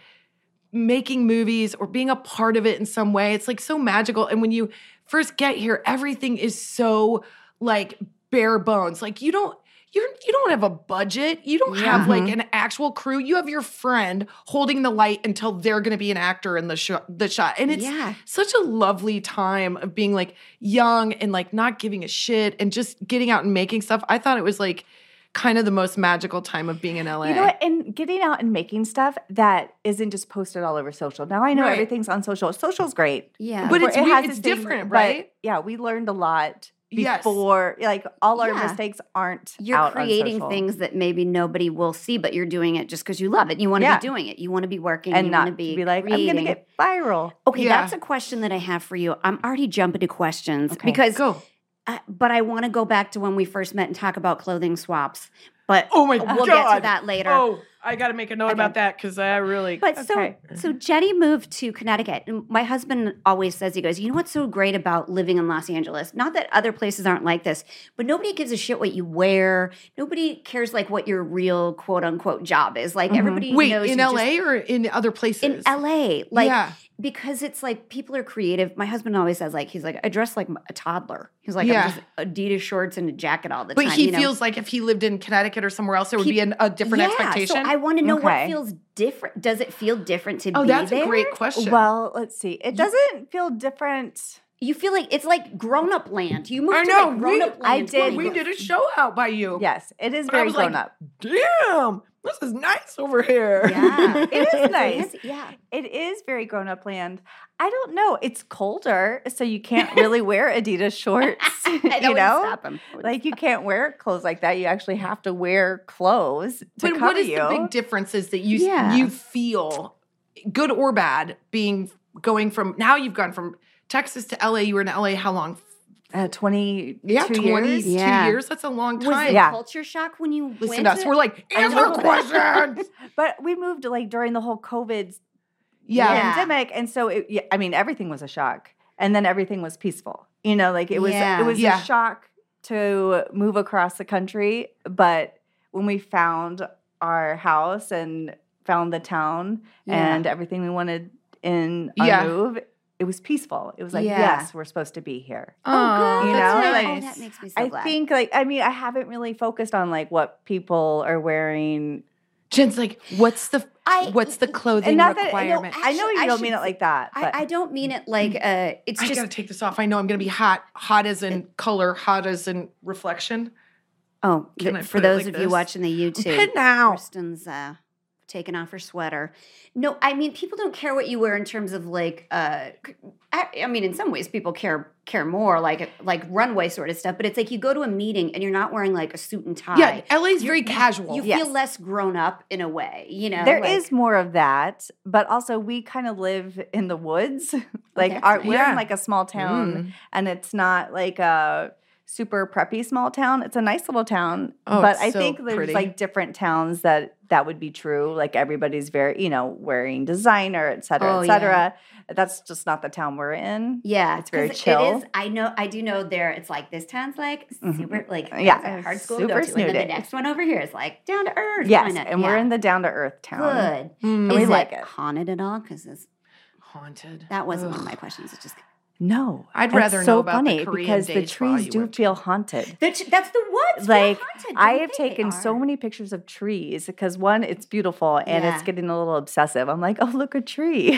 making movies or being a part of it in some way. It's like so magical. And when you first get here, everything is so like bare bones. Like you don't you're you don't have a budget. You don't have like mm-hmm. an actual crew. You have your friend holding the light until they're going to be an actor in the shot. The shot, and it's Yeah. such a lovely time of being like young and like not giving a shit and just getting out and making stuff. I thought it was like kind of the most magical time of being in LA. You know what? And getting out and making stuff that isn't just posted all over social. Now I know Right. everything's on social. Social's great. Yeah, But it's it weird- has it's its thing, different, but right? Yeah, we learned a lot Yes. before. Like all our Yeah. mistakes aren't. you're out creating social. things that maybe nobody will see, but you're doing it just because you love it. You want to Yeah. be doing it. You want to be working and you not want to be, like I'm going to get viral. Okay, Yeah. that's a question that I have for you. I'm already jumping to questions Okay. because, Go. Uh, but I want to go back to when we first met and talk about clothing swaps. But Oh my we'll god. get to that later. Oh, I got to make a note about that because I really. But Okay. so so Jenny moved to Connecticut. And my husband always says he goes, "You know what's so great about living in Los Angeles? Not that other places aren't like this, but nobody gives a shit what you wear. Nobody cares like what your real quote unquote job is. Like everybody Wait, knows in you just- LA or in other places? in LA, like Yeah. Because it's like people are creative. My husband always says like he's like I dress like a toddler. He's like Yeah. I'm just Adidas shorts and a jacket all the But time. But he you know? feels like if he lived in Connecticut or somewhere else, there would Peop- be an, a different yeah, expectation. So I want to know what feels different. Does it feel different to oh, be? oh, that's a great question. Well, let's see. It doesn't feel different. You feel like it's like grown up land. You moved I to like grown we- up land. I did- we did a show out by you. Yes, it is I very was grown like, up. Damn, this is nice over here. Yeah, It is nice. Fancy, Yeah. It is very grown up land. I don't know. It's colder, so you can't really wear Adidas shorts. I you know, stop him. Like you can't wear clothes like that. You actually have to wear clothes to But cover what is you. the big differences that you Yeah. you feel, good or bad, being going from now you've gone from Texas to LA. You were in LA how long? Uh, Twenty Yeah, two twenty years. two Yeah. years. That's a long Was time. it Yeah. culture shock when you Listen went to us. to- We're like answer questions. But we moved like during the whole COVID yeah. Yeah. pandemic, and so it, yeah, I mean everything was a shock, and then everything was peaceful. You know, like it was Yeah. it was Yeah. a shock to move across the country, but when we found our house and found the town Yeah. and everything we wanted in our Yeah. move, it was peaceful. It was like, Yeah. yes, we're supposed to be here. Oh, good. You that's know, nice. like- oh, that makes me so I glad. think like I mean I haven't really focused on like what people are wearing Jen's like, what's the I- what's the clothing and not that I, know, requirement? I know you I don't mean it like that. But I, I don't mean it like uh, it's I just gotta take this off. I know I'm gonna be hot. Hot as in color, hot as in reflection. Oh, Can th- I for those like of you watching the YouTube, Pin now. Kristen's uh, taking off her sweater. No, I mean people don't care what you wear in terms of like. Uh, c- I, I mean, in some ways, people care care more, like like runway sort of stuff. But it's like you go to a meeting and you're not wearing like a suit and tie. Yeah, LA's You- very you- casual. You Yes. feel less grown up in a way, you know. There is like- more of that, but also we kind of live in the woods. like that's our, we're Yeah. in like a small town, Mm. and it's not like a super preppy small town. It's a nice little town, Oh, but it's I so think there's pretty. like different towns that that would be true. Like everybody's very, you know, wearing designer, et cetera, Oh, et yeah. That's just not the town we're in. Yeah, It's very 'cause chill. It is. I know. I do know. There, it's like this town's like Mhm. super, like Yeah, it's a hard school super to go to, and then the next one over here is like down to earth. Yes, kinda. and we're in the down to earth town. good. Mm. And we is like it it. haunted at all? Because it's Haunted. that wasn't one of my questions. It's just No, I'd rather know so about the funny Korean because the trees do feel haunted. that's, that's the woods. like haunted. I have taken so many pictures of trees because one, it's beautiful and it's getting a little obsessive. I'm like, oh, look a tree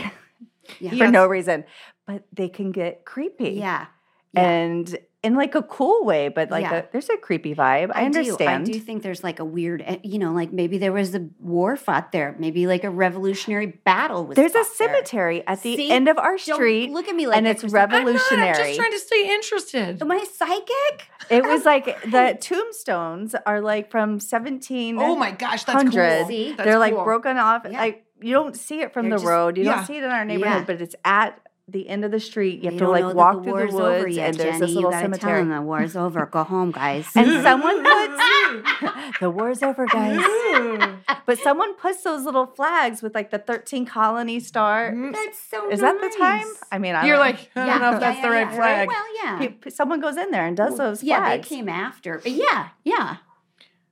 Yeah. for Yes. no reason, but they can get creepy. Yeah. Yeah. and in like a cool way, but like Yeah. a, there's a creepy vibe. I, do. understand. I do think there's like a weird, eh, you know, like maybe there was a war fought there. Maybe like a revolutionary battle was. There's a fought there. cemetery at the See? end of our street, look at me like and it's Kristen. I'm not, I'm revolutionary. just trying to stay interested. Am I psychic? it was like the tombstones are like from 17. Oh my gosh, that's cool. That's They're like broken off. Yeah. Like you don't see it from They're the just- road. You yeah. don't see it in our neighborhood, but it's at the end of the street. You have They to like walk the through the over woods, yet, and there's Jenny. this little you gotta Tell them the war's over. Go home, guys. And someone puts the war's over, guys. but someone puts those little flags with like the 13 colony star. Mm-hmm. That's so. Is that the time? I mean, I You're don't like, I don't know if that's the right yeah. flag. Well, yeah. Pe- someone goes in there and does those yeah, flags. they came after. But yeah, yeah.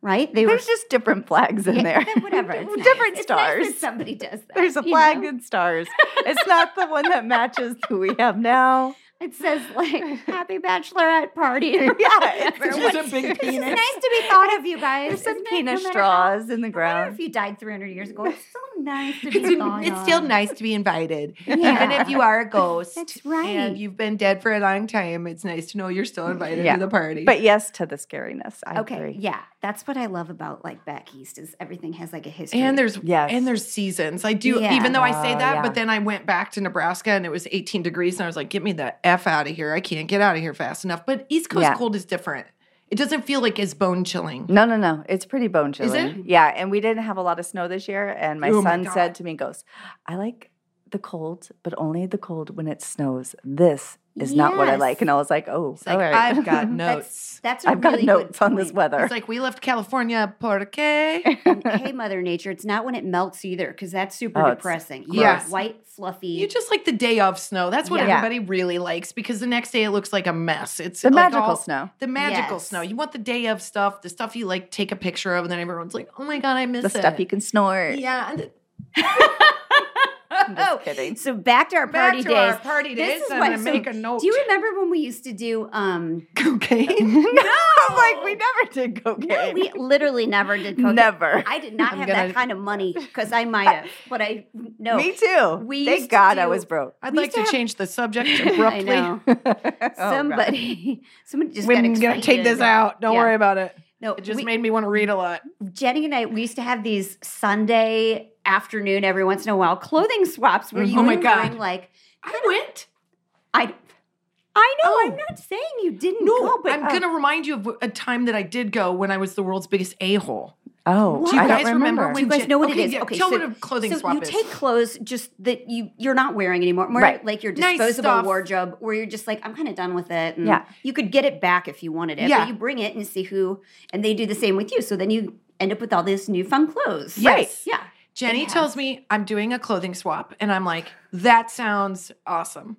Right? They There's were just different flags in yeah, there. Whatever. Nice. different nice stars. that somebody does that. There's a flag know? and stars. It's not the one that matches who we have now. It says like "Happy Bachelorette Party." Yeah, it's just what- a big It's penis. nice to be thought of, you guys. There's some penis No matter how- straws in the ground. if you died 300 years ago, it's so nice to be It's, thought it's still nice to be invited. Yeah. Even if you are a ghost. That's right. And you've been dead for a long time, it's nice to know you're still invited Yeah. to the party. But yes to the scariness. I Okay, agree. yeah, that's what I love about like back east is everything has like a history. and there's Yes. and there's seasons. I do Yeah. even though I say Oh, that, yeah. but then I went back to Nebraska and it was 18 degrees and I was like, get me the F out of here. I can't get out of here fast enough. But East Coast Yeah. cold is different. It doesn't feel like as bone chilling. No, no, no. It's pretty bone Is chilling. it? Yeah, and we didn't have a lot of snow this year. And my Oh son God. said to me, "Goes, I like the cold, but only the cold when it snows. This is not what I like. And I was like, oh, It's like, all right. I've got notes. that's a I've got notes good on this weather. It's like we left California porque. And, hey, Mother Nature, it's not when it melts either, because that's super Oh, depressing. You gross. want white, fluffy. You just like the day of snow. That's what Yeah. everybody really likes because the next day it looks like a mess. It's the like magical all- snow. The magical Yes. snow. You want the day of stuff, the stuff you like take a picture of, and then everyone's like, "Oh my god, I miss The it." stuff you can snort. Yeah. And I'm just Oh, kidding. So back to our Back party to days. our party This is and what- I so make a note. Do you remember when we used to do? um cocaine? no, like, we never did cocaine. No, we literally never did cocaine. Never. I did not I'm have gonna- that kind of money because I might have, but I no. Me too. We Thank used to God I was broke. I'd like to, to have- change the subject I abruptly. know. Oh, God. somebody, somebody just We're gonna take this out. Don't Yeah. worry about it. No, It just we- made me want to read a lot. Jenny and I, we used to have these Sunday afternoon every once in a while clothing swaps where you Oh my were God. wearing like I went. I. I know. I'm Oh. not saying you didn't No, go, but I'm uh, gonna remind you of a time that I did go when I was the world's biggest a hole. Oh, Do you I guys don't remember remember. when Do you guys Jen- know what okay, it is? yeah, Okay, tell so, what a clothing so swap you is. take clothes just that you you're not wearing anymore, more Right. like your disposable stuff. wardrobe, where you're just like, I'm kind of done with it. And Yeah. you could get it back if you wanted it, Yeah. but you bring it and see who, and they do the same with you. So then you end up with all this new fun clothes. Yes. yeah. Jenny It tells me I'm doing a clothing swap, and I'm like, that sounds awesome.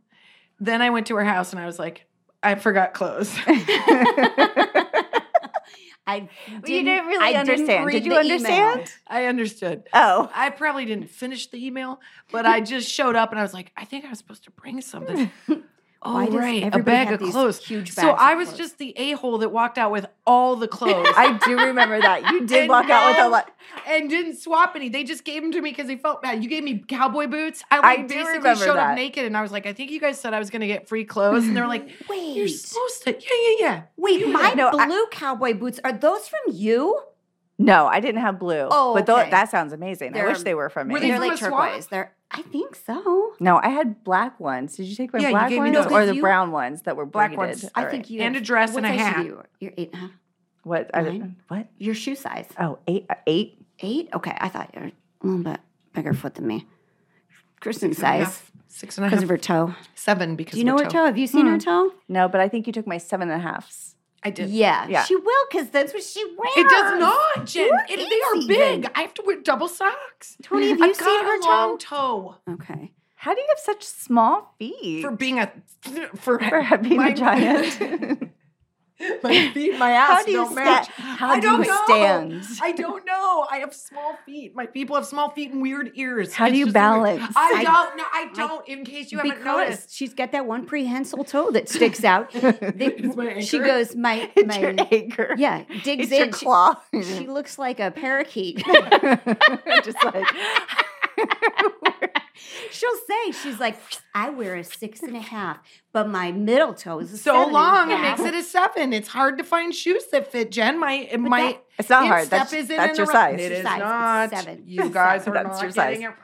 Then I went to her house and I was like, I forgot clothes. I you didn't really I didn't understand. read Did you the email. understand? I understood. Oh, I probably didn't finish the email, but I just showed up and I was like, I think I was supposed to bring something. Oh, Why does right. A bag of clothes. huge bag. so I was clothes? just the a hole that walked out with all the clothes. I do remember that. You did walk out with a lot. and didn't swap any. They just gave them to me because they felt bad. You gave me cowboy boots. I I like do basically remember showed that. up naked, and I was like, I think you guys said I was going to get free clothes, and they're like, Wait. You're supposed to. Yeah, yeah, yeah. Wait, my No, I- blue cowboy boots are those from you? No, I didn't have blue. Oh, but tho- okay. that sounds amazing. I They're- wish they were from me. Were they They're from like a swap? turquoise. They're I think so. no, I had black ones. Did you take my Yeah, you black gave ones those. or the you- brown ones that were Black braided? ones. I All think you And a dress what and a size hat. are you? You're eight and a half. What? Nine? didn't, what? Your shoe size. Oh, eight. uh, Eight. Eight? Okay, I thought you were a little bit bigger foot than me. Kristen's Six and a size half. Six and a because of her toe. Seven because of the toe. Do you know of her toe? Have you seen Hmm. her toe? No, but I think you took my seven and a halfs. I did. Yeah, Yeah. she will because that's what she wears. It does not, Jen. It- they are even? big. I have to wear double socks. Tony, have you I've seen got her a long toe Okay. How do you have such small feet? for being a for, For being my- a giant. my feet, my ass do sta- match. how I do you know. stand? I don't know. I have small feet. My people have small feet and weird ears. How do you just weird. balance? I I- don't know. I don't. In case you haven't noticed. she's got that one prehensile toe that sticks out. They- It's my she goes, my, It's your my anchor. yeah, digs It's in. She- claw. She, looks like a parakeet. Just like She'll say, she's like, I wear a six and a half, but my middle toe is a so seven long, it makes it a seven. It's hard to find shoes that fit, Jen. My my that- It's not hard. That's- that's your size. It Your is size. It's not. seven. You guys are That's not your getting size. it.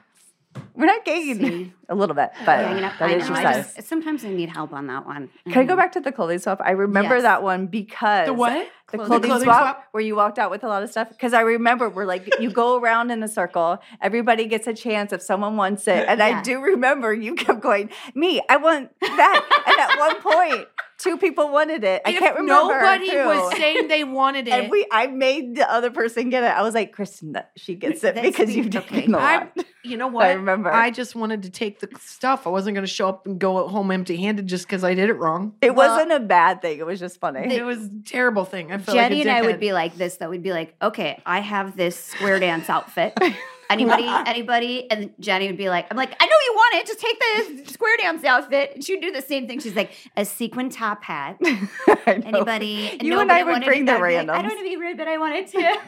We're not getting you a little bit, but Hanging up. that I is know, your I size. just- sometimes I need help on that one. Can I go Mhm. back to the clothing swap? I remember Yes. that one because The what? The Clothing- clothing, clothing swap, swap? where you walked out with a lot of stuff. Because I remember we're like, you go around in a circle, everybody gets a chance if someone wants it. And Yeah. I do remember you kept going, me, I want that. and at one point, two people wanted it. I If can't remember. nobody who. was saying they wanted it. and we, I made the other person get it. I was like, Kristen, that she gets it That's because the- you've okay. taken a I, lot. you know what? I remember. I just wanted to take the stuff. I wasn't going to show up and go home empty-handed just because I did it wrong. It Well, wasn't a bad thing. It was just funny. it was a terrible thing. I felt Jenny like and I would be like this though. We'd be like, okay, I have this square dance outfit. Anybody, anybody, and Jenny would be like, I'm like, I know you want it. Just take the square dance outfit. And she'd do the same thing. She's like, a sequin top hat. I know. Anybody? You and I would bring it. the I'd like, I don't want to be rude, but I wanted to.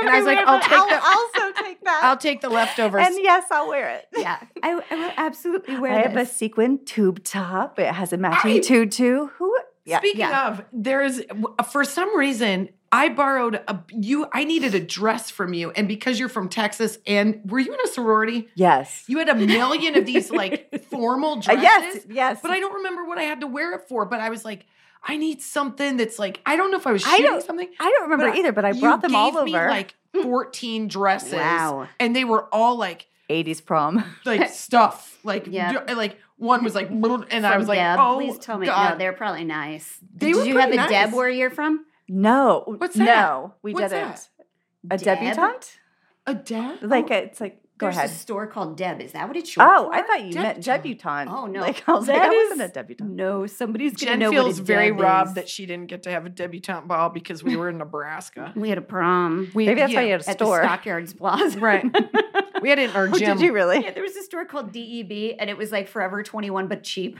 And I was like, I'll take the- also take that. I'll take the leftovers. and yes, I'll wear it. yeah, I, I will absolutely wear I have a sequin tube top. It has a matching I- tutu. Who? Yeah. Speaking Yeah. of, there's for some reason I borrowed a you. I needed a dress from you, and because you're from Texas, and were you in a sorority? yes. You had a million of these like formal Uh, dresses. yes. Yes. But I don't remember what I had to wear it for. But I was like, I need something that's like I don't know if I was I shooting don't- something. I don't remember but either, but I brought them all gave me, over. like 14 dresses. Wow. And they were all like 80s prom. like stuff. Like Yeah. d- like one was like and I was like, Deb. oh, please tell me. God. No, they're probably nice. They Did were you have a pretty Deb where you're from? No. What's that? No, we What's didn't. that? A Deb? debutante? a deb. Like oh, it's like go There's ahead. a store called Deb. Is that what it's oh, short Oh, for? I thought you meant Debutante. debutante. Oh no! Like I was like, That I wasn't a is- debutante. No, somebody's gonna Jen know feels what a very Deb robbed is. that she didn't get to have a debutante ball because we were in Nebraska. we had a prom We, Maybe that's why you had a at store. the Stockyards Plaza. Right. We had it in our Oh, gym. did you really? Yeah, there was a store called DEB, and it was like Forever Twenty One, but cheap.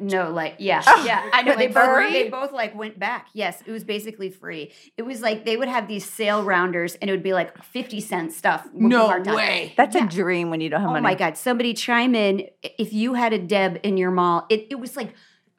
No, like yeah, oh. yeah. I know they Like both they both like went back. Yes, it was basically free. It was like they would have these sale rounders, and it would be like fifty cent stuff. No way. That's Yeah. a dream when you don't have Oh money. Oh my god! Somebody chime in if you had a Deb in your mall. It it was like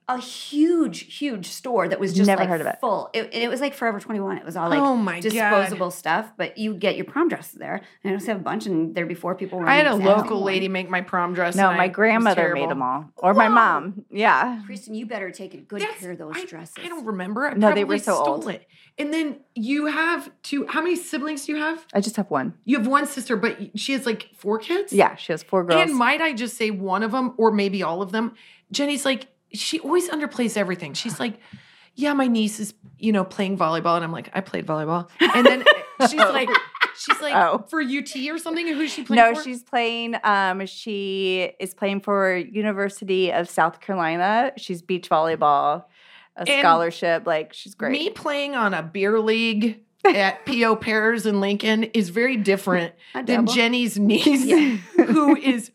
a huge, huge store that was just Never like heard of it. full. It, it was like Forever Twenty One. It was all like Oh my God. disposable stuff, but you get your prom dresses there. And I just have a bunch, and there before people were. I had a running out. local lady make my prom dress. No, my I- grandmother made them all. Or my mom. Yeah. Kristen, you better take a good That's- care of those I, dresses. I don't remember. I No, they were so stole old. It. And then you have two. How many siblings do you have? I just have one. You have one sister, but she has like four kids. Yeah, she has four girls. And might I just say one of them, or maybe all of them? Jenny's like, she always underplays everything. She's like, yeah, my niece is, you know, playing volleyball. And I'm like, I played volleyball. And then she's like, she's like, Oh. for UT or something? Who's she playing no, for? she's playing. Um, she is playing for University of South Carolina. She's beach volleyball, a And scholarship. Like she's great. Me playing on a beer league at P.O. Pears in Lincoln is very different than? Jenny's niece, who is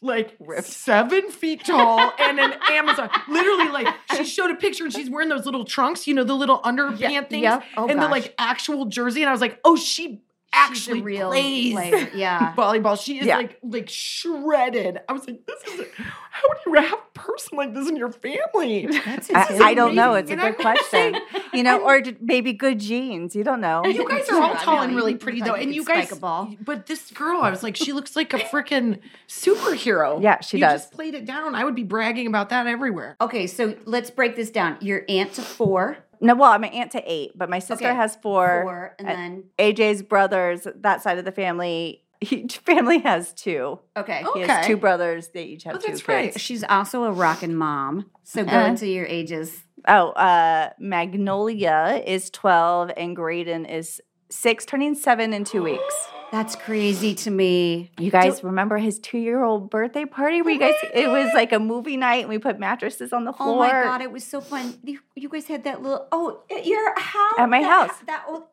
like seven feet tall and an Amazon. Literally, like she showed a picture and she's wearing those little trunks, you know, the little underpant things, yeah. Oh, and the like actual jersey. And I was like, oh, she actually a real plays player. Yeah. volleyball. She is Yeah. like like shredded. I was like, this is how do you have a person like this in your family? That's I. I don't know. It's a good I'm question. saying- You know, or maybe good genes. You don't know. You guys are all tall and really pretty though, and you guys. a. But this girl, I was like, she looks like a freaking superhero. Yeah, she you does. just played it down. I would be bragging about that everywhere. Okay, so let's break this down. Your aunt to four, No, well, I'm an aunt to eight, but my sister Okay, has four. four, and then AJ's brothers, that side of the family, each family has two. okay. He has Okay. two brothers. They each have Oh, two that's kids. right. She's also a rockin' mom. So go Uh. into your ages. Oh, uh, Magnolia is 12 and Graydon is six, turning seven in two weeks. That's crazy to me. You guys remember his two year old birthday party where you guys, it was like a movie night and we put mattresses on the floor. Oh my god, it was so fun. You, you guys had that little oh at your house At my that- house. That old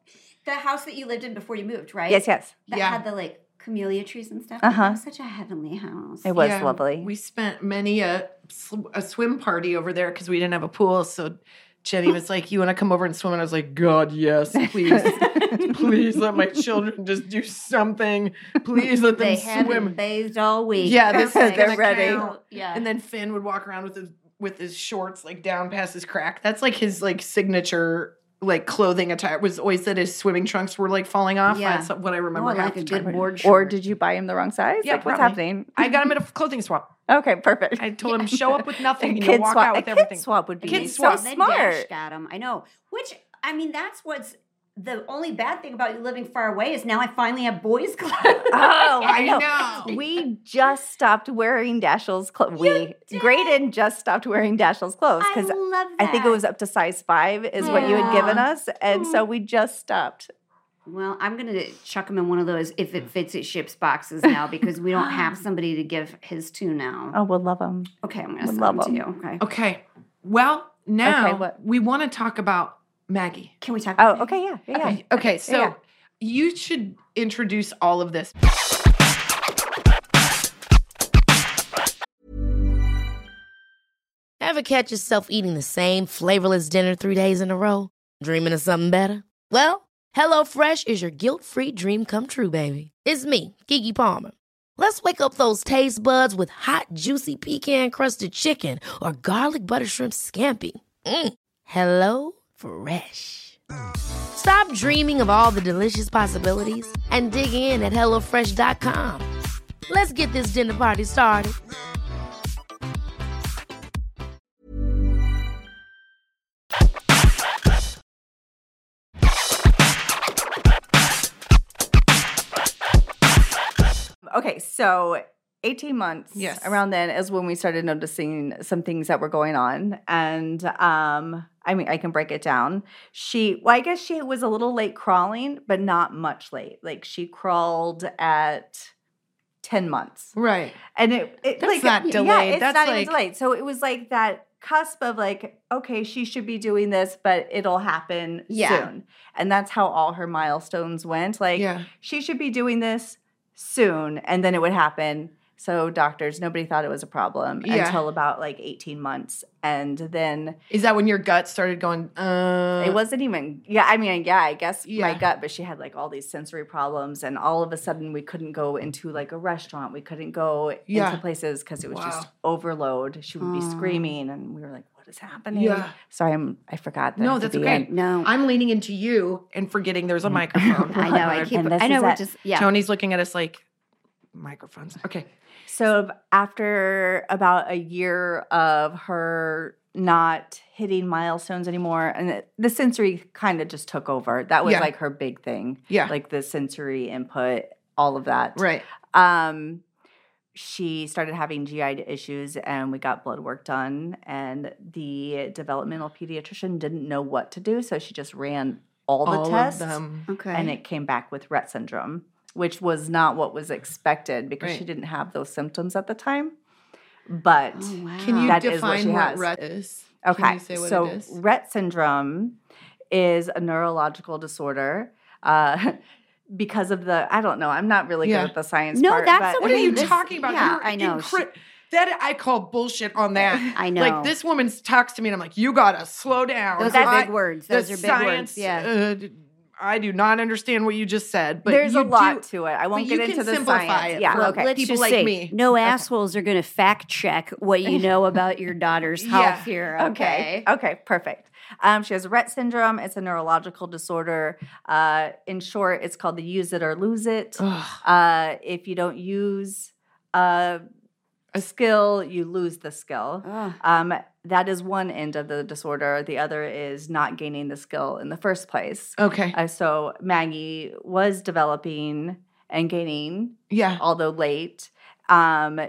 the house that you lived in before you moved, right? Yes, yes. That Yeah. had the like camellia trees and stuff. Uh-huh. That was such a heavenly house. It was Yeah, lovely. We spent many a a swim party over there because we didn't have a pool. So Jenny was like, "You want to come over and swim?" And I was like, "God, yes, please, please let my children just do something. Please let them They haven't swim." bathed all week. Yeah, this is Perfect. They're ready. count. Yeah. And then Finn would walk around with his with his shorts like down past his crack. That's like his like signature like clothing attire. Was always that his swimming trunks were like falling off. Yeah. That's what I remember. I like a good board short. Or did you buy him the wrong size? Yeah, like, what's happening? I got him at a clothing swap. Okay, perfect. I told him show up with nothing A and kid you'll walk swap- out a with kid everything. swap would A be kid so swap. Then Dash smart. got him. I know. Which I mean, that's what's the only bad thing about you living far away is now I finally have boys' clothes. Oh, I I know. know. We just stopped wearing Dashiell's clothes. We did? Graydon just stopped wearing Dashiell's clothes I because love I, think it was up to size five is what you had given us, and so we just stopped. Well, I'm gonna chuck him in one of those if it fits it ships boxes now because we don't have somebody to give his to now. Oh, we'll love them. Okay, I'm gonna we send love them to you. Okay. Okay. Well, now what? we want to talk about Maggie. Can we talk? Oh, okay, yeah, yeah. yeah. Okay. Okay. So Yeah. you should introduce all of this. Ever catch yourself eating the same flavorless dinner three days in a row? Dreaming of something better? Well, HelloFresh is your guilt-free dream come true, baby. It's me, Gigi Palmer. Let's wake up those taste buds with hot, juicy pecan-crusted chicken or garlic butter shrimp scampi. Mm. Hello Fresh. Stop dreaming of all the delicious possibilities and dig in at HelloFresh.com. Let's get this dinner party started. okay, so 18 months Yes. around then is when we started noticing some things that were going on. And um, I mean, I can break it down. She, well, I guess she was a little late crawling, but not much late. Like she crawled at 10 months. Right. And it, it That's like, not Yeah, delayed. it's That's not like- even delayed. So it was like that cusp of like, okay, she should be doing this, but it'll happen Yeah. soon. And that's how all her milestones went. Like, Yeah. she should be doing this soon, and then it would happen. So doctors, nobody thought it was a problem Yeah. until about like 18 months. And then Is that when your gut started going, uh it wasn't even, yeah, I mean, yeah, I guess my gut, but she had like all these sensory problems. And all of a sudden, we couldn't go into like a restaurant. We couldn't go Yeah. into places because it was just overload. She would be screaming, and we were like, what is happening? Yeah. Sorry, I'm, I forgot that. No, that's okay. end. No. I'm leaning into you and forgetting there's a microphone. I know. I keep. I know. We're just. Yeah. Tony's looking at us like microphones. Okay. So after about a year of her not hitting milestones anymore, and it- the sensory kind of just took over. That was Yeah. like her big thing. Yeah. like the sensory input, all of that. Right. Um, she started having GI issues, and we got blood work done. And the developmental pediatrician didn't know what to do, so she just ran all the All tests, of them. Okay. and it came back with Rett syndrome, which was not what was expected because she didn't have those symptoms at the time. But Oh, wow. Can you That is what define she what has. Rett is? Okay, Can you say what so it is? Rett syndrome is a neurological disorder. Uh, because of the, I don't know, I'm not really Yeah. good at the science No, part. that's but- What are you this- talking about? yeah, You're I know. incre- that I call bullshit on that. I know. Like this woman talks to me, and I'm like, "You gotta slow down." Those are I- big words. Those are big words. science, Yeah. uh, I do not understand what you just said, but There's you a lot do- to it. I won't get into the simplify science. it Yeah, for Well, okay. let's people just like say me. no assholes are going to fact check what you know about your daughter's health Yeah. here. Okay. Okay. Okay. Perfect. Um, she has Rett syndrome. It's a neurological disorder. Uh, in short, it's called the use it or lose it. Uh, if you don't use uh, a skill, you lose the skill. Um, that is one end of the disorder. The other is not gaining the skill in the first place. Okay. Uh, so Maggie was developing and gaining, yeah. although late. Um,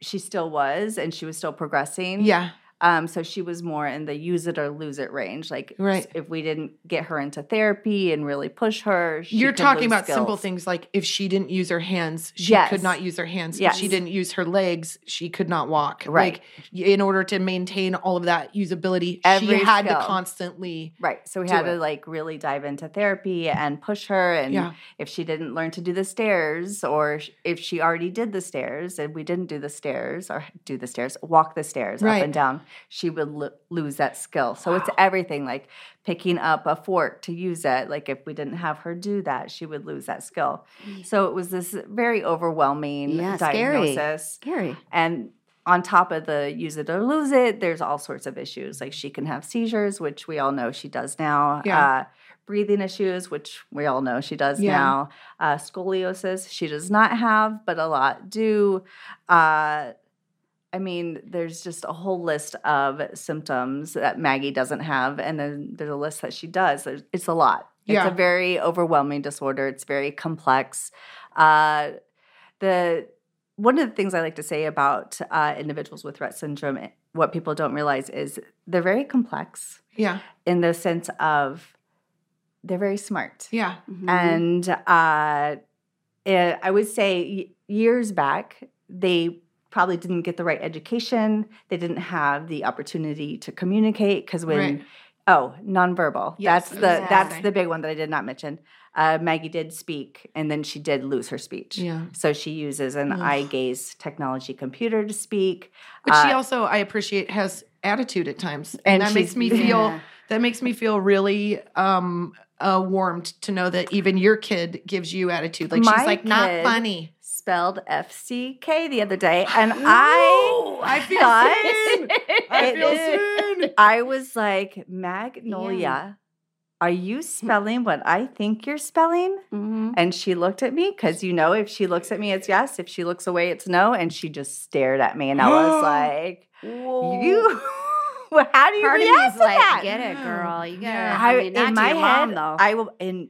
she still was, and she was still progressing. Yeah. Um, so she was more in the use it or lose it range. Like, Right. if we didn't get her into therapy and really push her, she You're talking about simple things like if she didn't use her hands, she Yes. could not use her hands. If she didn't use her legs, she could not walk. Right. Like in order to maintain all of that usability, Every she had skill. to constantly Right. So we had it. to like really dive into therapy and push her. And Yeah. if she didn't learn to do the stairs, or if she already did the stairs and we didn't do the stairs or do the stairs, walk the stairs Right. up and down, she would lo- lose that skill. So it's everything like picking up a fork to use it. Like if we didn't have her do that, she would lose that skill. So it was this very overwhelming Yeah, scary. diagnosis. Scary. And on top of the use it or lose it, there's all sorts of issues. Like she can have seizures, which we all know she does now. Yeah. Uh, breathing issues, which we all know she does Yeah. now. Uh, scoliosis, she does not have, but a lot do. Uh, I mean, there's just a whole list of symptoms that Maggie doesn't have, and then there's a list that she does. There's, it's a lot. Yeah. It's a very overwhelming disorder. It's very complex. Uh, the one of the things I like to say about uh, individuals with Rett syndrome, eh, what people don't realize is they're very complex Yeah. in the sense of they're very smart. Yeah. Mhm. And uh, eh, I would say years back, they probably didn't get the right education. They didn't have the opportunity to communicate because when Right. oh nonverbal, Yes, that's I the that's the big one that I did not mention. Uh, Maggie did speak, and then she did lose her speech. Yeah. So she uses an Ugh. eye gaze technology computer to speak. But she Uh, also, I appreciate, has attitude at times, And and, that makes me feel Yeah. that makes me feel really um uh, warmed to know that even your kid gives you attitude. Like My she's like not funny. Spelled F C K the other day, and I I feel thought. I feel seen. I was like Magnolia. Are you spelling what I think you're spelling? Mhm. And she looked at me because you know, if she looks at me, it's yes. If she looks away, it's no. And she just stared at me, and I was like, "You, how do you Part react to like, that?" get it, girl. You gotta. Yeah. I, mean, in my head, mom, though. I will. In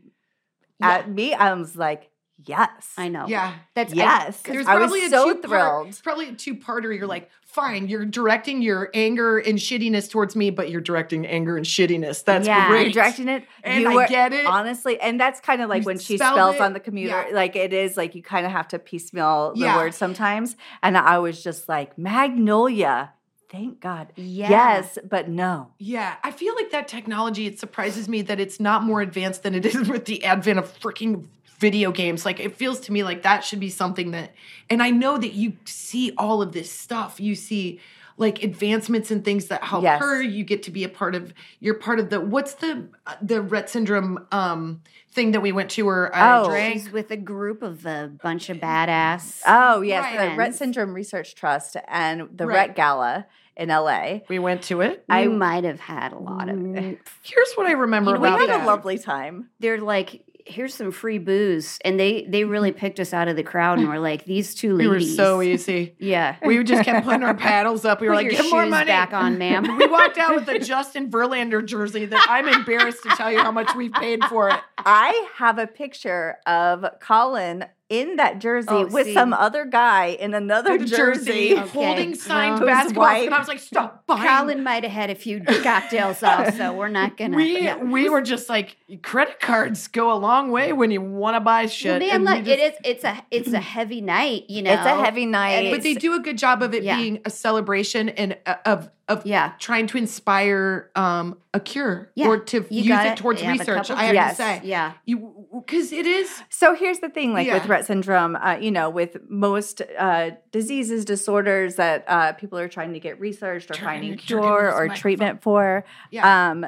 Yeah. at me, I was like, yes. I know. Yeah. That's I- Yes. There's I was probably a so two-part- thrilled. It's probably a two-parter. You're like, fine, you're directing your anger and shittiness towards me, but you're directing anger and shittiness. That's Yeah. great. You're directing it. And you I were, get it. Honestly, and that's kind of like You when she spells it. on the computer. Yeah. Like it is like you kind of have to piecemeal the Yeah. words sometimes. And I was just like, Magnolia. Thank God. Yeah. Yes, but no. Yeah, I feel like that technology, it surprises me that it's not more advanced than it is with the advent of freaking video games. Like, it feels to me like that should be something that, and I know that you see all of this stuff. You see like advancements and things that help Yes. her. You get to be a part of, you're part of the, what's the, uh, the Rett syndrome um thing that we went to or I Oh. drank? She's with a group of a bunch of badass. Oh, yes. Right. The Rett Syndrome Research Trust and the Right. Rett Gala in LA. We went to it. I I- might have had a lot of it. Here's what I remember You know, We had that. a lovely time. They're like, here's some free booze, and they they really mm-hmm. picked us out of the crowd and were like, these two ladies we were so easy. Yeah. We just kept putting our paddles up. We were Put like, your "Give more money back on, ma'am. We walked out with a Justin Verlander jersey that I'm embarrassed to tell you how much we've paid for it. I have a picture of Colin in that jersey Oh, with see. some other guy in another The jersey. Okay. holding signed Well, basketballs, and I was like, "Stop buying." Colin might have had a few cocktails also. We're not gonna. we yeah. we were just like credit cards go a long way when you want to buy shit. Well, they and we just- it is. It's a. It's a heavy night. You know. It's a heavy night. but they do a good job of it Yeah. being a celebration and uh, of of Yeah. trying to inspire um, a cure Yeah. or to You use it towards have research. I have Yes. to say, Yeah. you because it is So here's the thing, like with Rett syndrome, uh, you know, with most uh, diseases, disorders that uh, people are trying to get researched or Turn finding it- turn it cure or this treatment for, Yeah. um,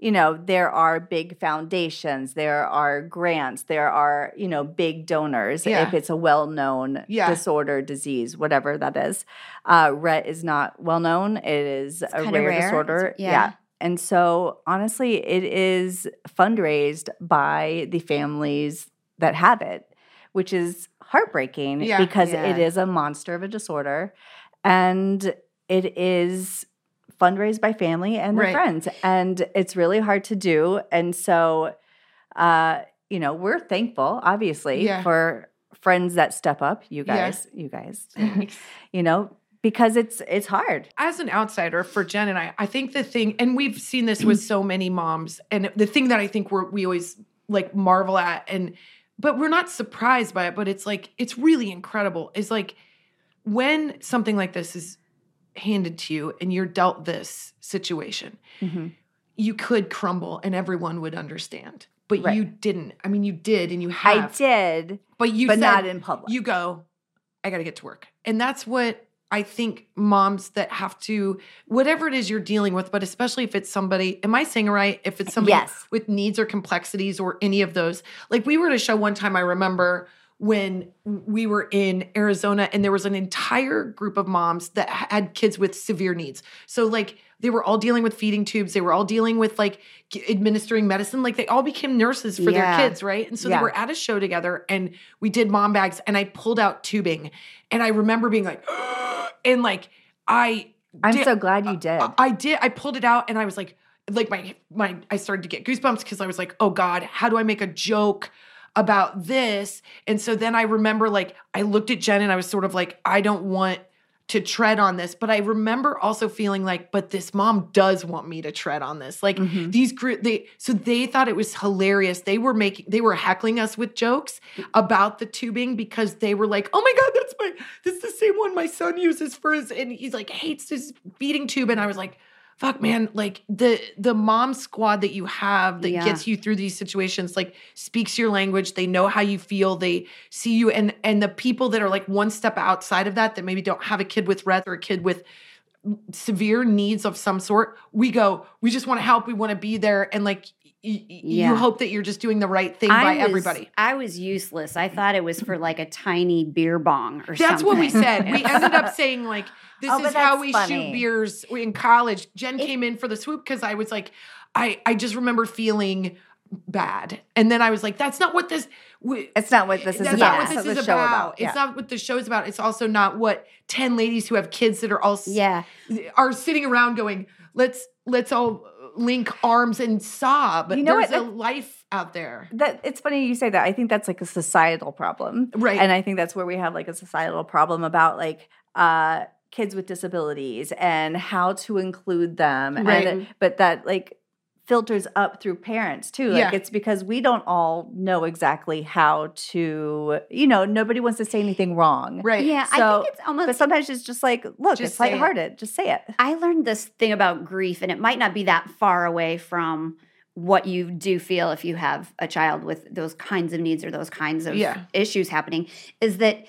you know, there are big foundations, there are grants, there are, you know, big donors Yeah. if it's a well-known Yeah. disorder, disease, whatever that is. Uh, Rett is not well known. It is a rare, rare. disorder. It's- yeah. And so, honestly, it is fundraised by the families that have it, which is heartbreaking Yeah. because Yeah. it is a monster of a disorder and it is fundraised by family and their Right. friends. And it's really hard to do. And so, uh, you know, we're thankful, obviously, Yeah. for friends that step up. You Yeah. guys, you guys, you know, because it's it's hard. as an outsider for Jen and I, I think the thing, and we've seen this with so many moms, and the thing that I think we're, we always like marvel at, and but we're not surprised by it, but it's like it's really incredible. Is like when something like this is handed to you and you're dealt this situation, mm-hmm. you could crumble and everyone would understand, but Right. you didn't. I mean, you did, and you have. I did, but you but said, not in public. you go i got to get to work and that's what i think moms that have to whatever it is you're dealing with but especially if it's somebody am i saying right if it's somebody Yes. with needs or complexities or any of those like we were at a show one time i remember when we were in Arizona and there was an entire group of moms that had kids with severe needs. So like they were all dealing with feeding tubes, they were all dealing with like g- administering medicine, like they all became nurses for Yeah. their kids, right? And so Yeah. they were at a show together and we did mom bags and I pulled out tubing and I remember being like and like I I'm did- so glad you did. I- I did. I pulled it out and I was like, like my my I started to get goosebumps because I was like, oh God, how do I make a joke about this? And so then I remember like I looked at Jen and I was sort of like, I don't want to tread on this, but I remember also feeling like, but this mom does want me to tread on this. Like Mm-hmm. these group, they so they thought it was hilarious. They were making, they were heckling us with jokes about the tubing because they were like, oh my god, that's my, that's the same one my son uses for his, and he's like hates his feeding tube, and I was like. Fuck man, like the the mom squad that you have that Yeah. gets you through these situations, like speaks your language. They know how you feel. They see you, and and the people that are like one step outside of that, that maybe don't have a kid with Rett or a kid with severe needs of some sort, we go, we just want to help. We want to be there. And like, y- Yeah. you hope that you're just doing the right thing I by was- everybody. I was useless. I thought it was for like a tiny beer bong or something. That's what we said. We ended up saying like, this Oh, is how we funny. shoot beers in college. Jen came in for the swoop because I was like, I I just remember feeling bad, and then I was like, that's not what this. We, It's not what this is That's about. not what It's this not is about. about. It's not what the show is about. It's also not what ten ladies who have kids that are all Yeah. are sitting around going, let's let's all link arms and sob. You know There's what? a life out there. that it's funny you say that. I think that's like a societal problem. Right. And I think that's where we have like a societal problem about like uh kids with disabilities and how to include them. Right. And but that like filters up through parents too. Like Yeah. it's because we don't all know exactly how to, you know, nobody wants to say anything wrong. Right. Yeah, I So- think it's almost But sometimes it's just like, look, Just it's say it. lighthearted. Just say it. I learned this thing about grief, and it might not be that far away from what you do feel if you have a child with those kinds of needs or those kinds of Yeah. issues happening. Is that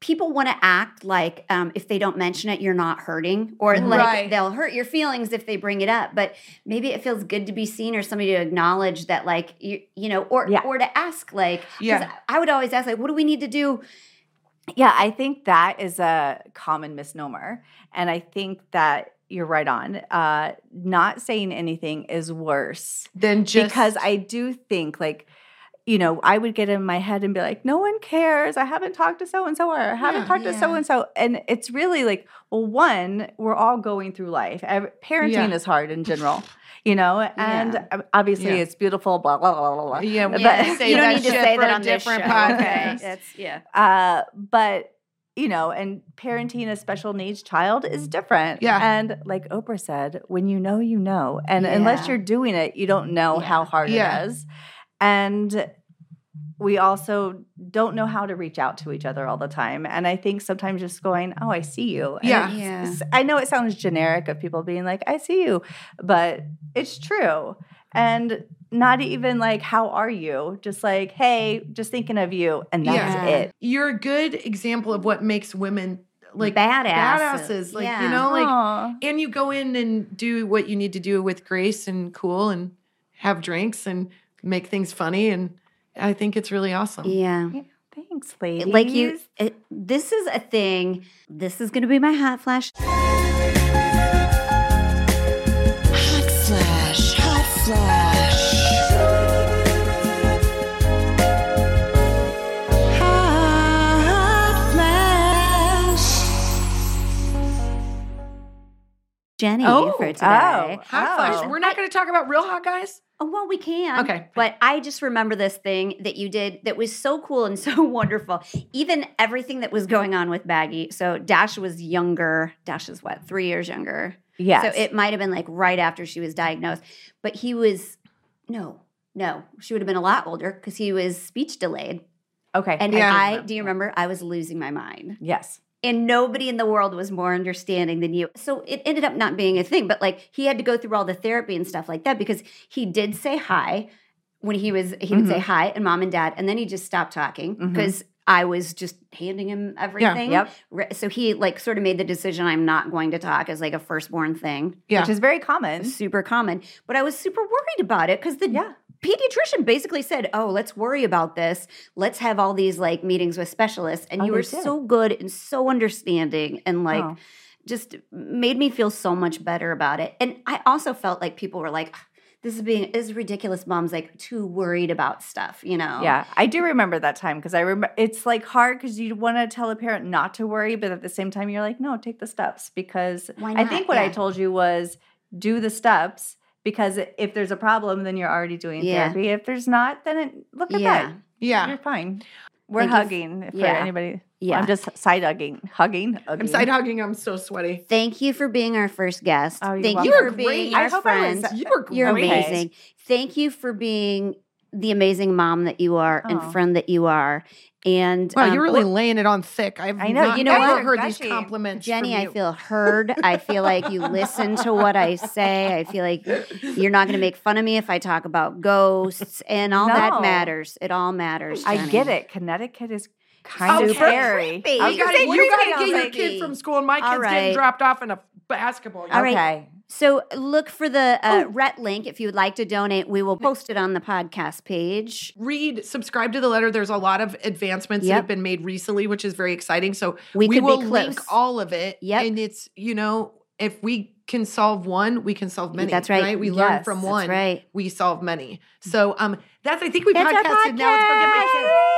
people want to act like um, if they don't mention it, you're not hurting, or like Right. they'll hurt your feelings if they bring it up. But maybe it feels good to be seen or somebody to acknowledge that, like you, you know, or Yeah. or to ask, like, Yeah. I would always ask, like, what do we need to do? Yeah, I think that is a common misnomer. And I think that you're right on. Uh, not saying anything is worse than just because I do think, like, you know, I would get in my head and be like, no one cares. I haven't talked to so and so, or I haven't Yeah. talked to so and so. And it's really like, well, one, we're all going through life. Parenting Yeah. is hard in general, you know, and Yeah. obviously Yeah. it's beautiful, blah, blah, blah, blah, blah. Yeah, we But- you don't need to say for that a on this show, podcast. Okay? That's yeah. Uh, but you know, and parenting a special needs child is different. Yeah. And like Oprah said, when you know, you know. And unless you're doing it, you don't know Yeah. how hard Yeah. it is. And we also don't know how to reach out to each other all the time. And I think sometimes just going, Oh, I see you. And Yeah. Yeah. I know it sounds generic of people being like, I see you, but it's true. And not even like, how are you? Just like, hey, just thinking of you. And that's Yeah. it. You're a good example of what makes women like Badasses. badasses. Like, Yeah. you know, like Aw. and you go in and do what you need to do with grace and cool and have drinks and make things funny and I think it's really awesome. Yeah. Yeah, Thanks, ladies. like you it, this is a thing this is going to be my hot flash jenny Oh, for today oh. Hot. Oh. We're not going to talk about real hot guys. Oh, well, we can. Okay. But I just remember this thing that you did that was so cool and so wonderful. Even everything that was going on with Baggy. So Dash was younger. Dash is what, three years younger? Yes. So it might have been like right after she was diagnosed. But he was, no, no, she would have been a lot older because he was speech delayed. okay. And Yeah. I, do you remember? I was losing my mind. Yes. And nobody in the world was more understanding than you. So it ended up not being a thing, but like he had to go through all the therapy and stuff like that because he did say hi when he was he would say mm-hmm. hi and mom and dad and then he just stopped talking mm-hmm. because I was just handing him everything. Yep. So he like sort of made the decision I'm not going to talk as like a firstborn thing. Yeah. Which is very common. Super common. But I was super worried about it because the Yeah. Pediatrician basically said, "Oh, let's worry about this. Let's have all these like meetings with specialists." And Oh, you were did. so good and so understanding and like Oh. just made me feel so much better about it. And I also felt like people were like, ah, "This is being is ridiculous." Mom's like too worried about stuff, you know? Yeah, I do remember that time because I remember it's like hard because you want to tell a parent not to worry, but at the same time you're like, no, take the steps because I think what I told you was do the steps because if there's a problem, then you're already doing Yeah. therapy. If there's not, then it, look at Yeah. that. Yeah. You're fine. We're Thank you f- hugging for yeah. anybody. Yeah. I'm just side hugging, hugging. I'm side hugging. I'm so sweaty. Thank you for being our first guest. Oh, you're Thank welcome. you You for being great. our I hope I was- friend. You were great. You're Okay. amazing. Thank you for being the amazing mom that you are and Oh. friend that you are. And Wow, um, you're really well, laying it on thick. I've I know, not you know ever what? heard these compliments. Jenny, from I feel heard. I feel like you listen to what I say. I feel like you're not going to make fun of me if I talk about ghosts and all that matters. It all matters. I get it. Connecticut is kind Oh, of scary. creepy. You gotta, you gotta get your like, kid from school, and my All kid's getting dropped off in a basketball game. All right. Okay. So look for the uh, Oh. Rett link if you would like to donate. We will post it on the podcast page. Read, subscribe to the letter. There's a lot of advancements that have been made recently, which is very exciting. So We we, will link all of it. Yep. And it's, you know, if we can solve one, we can solve many. That's right. We learn Yes, from that's one. right. We solve many. So um that's I think we That's our podcasted. Now let's go get my podcast. kid.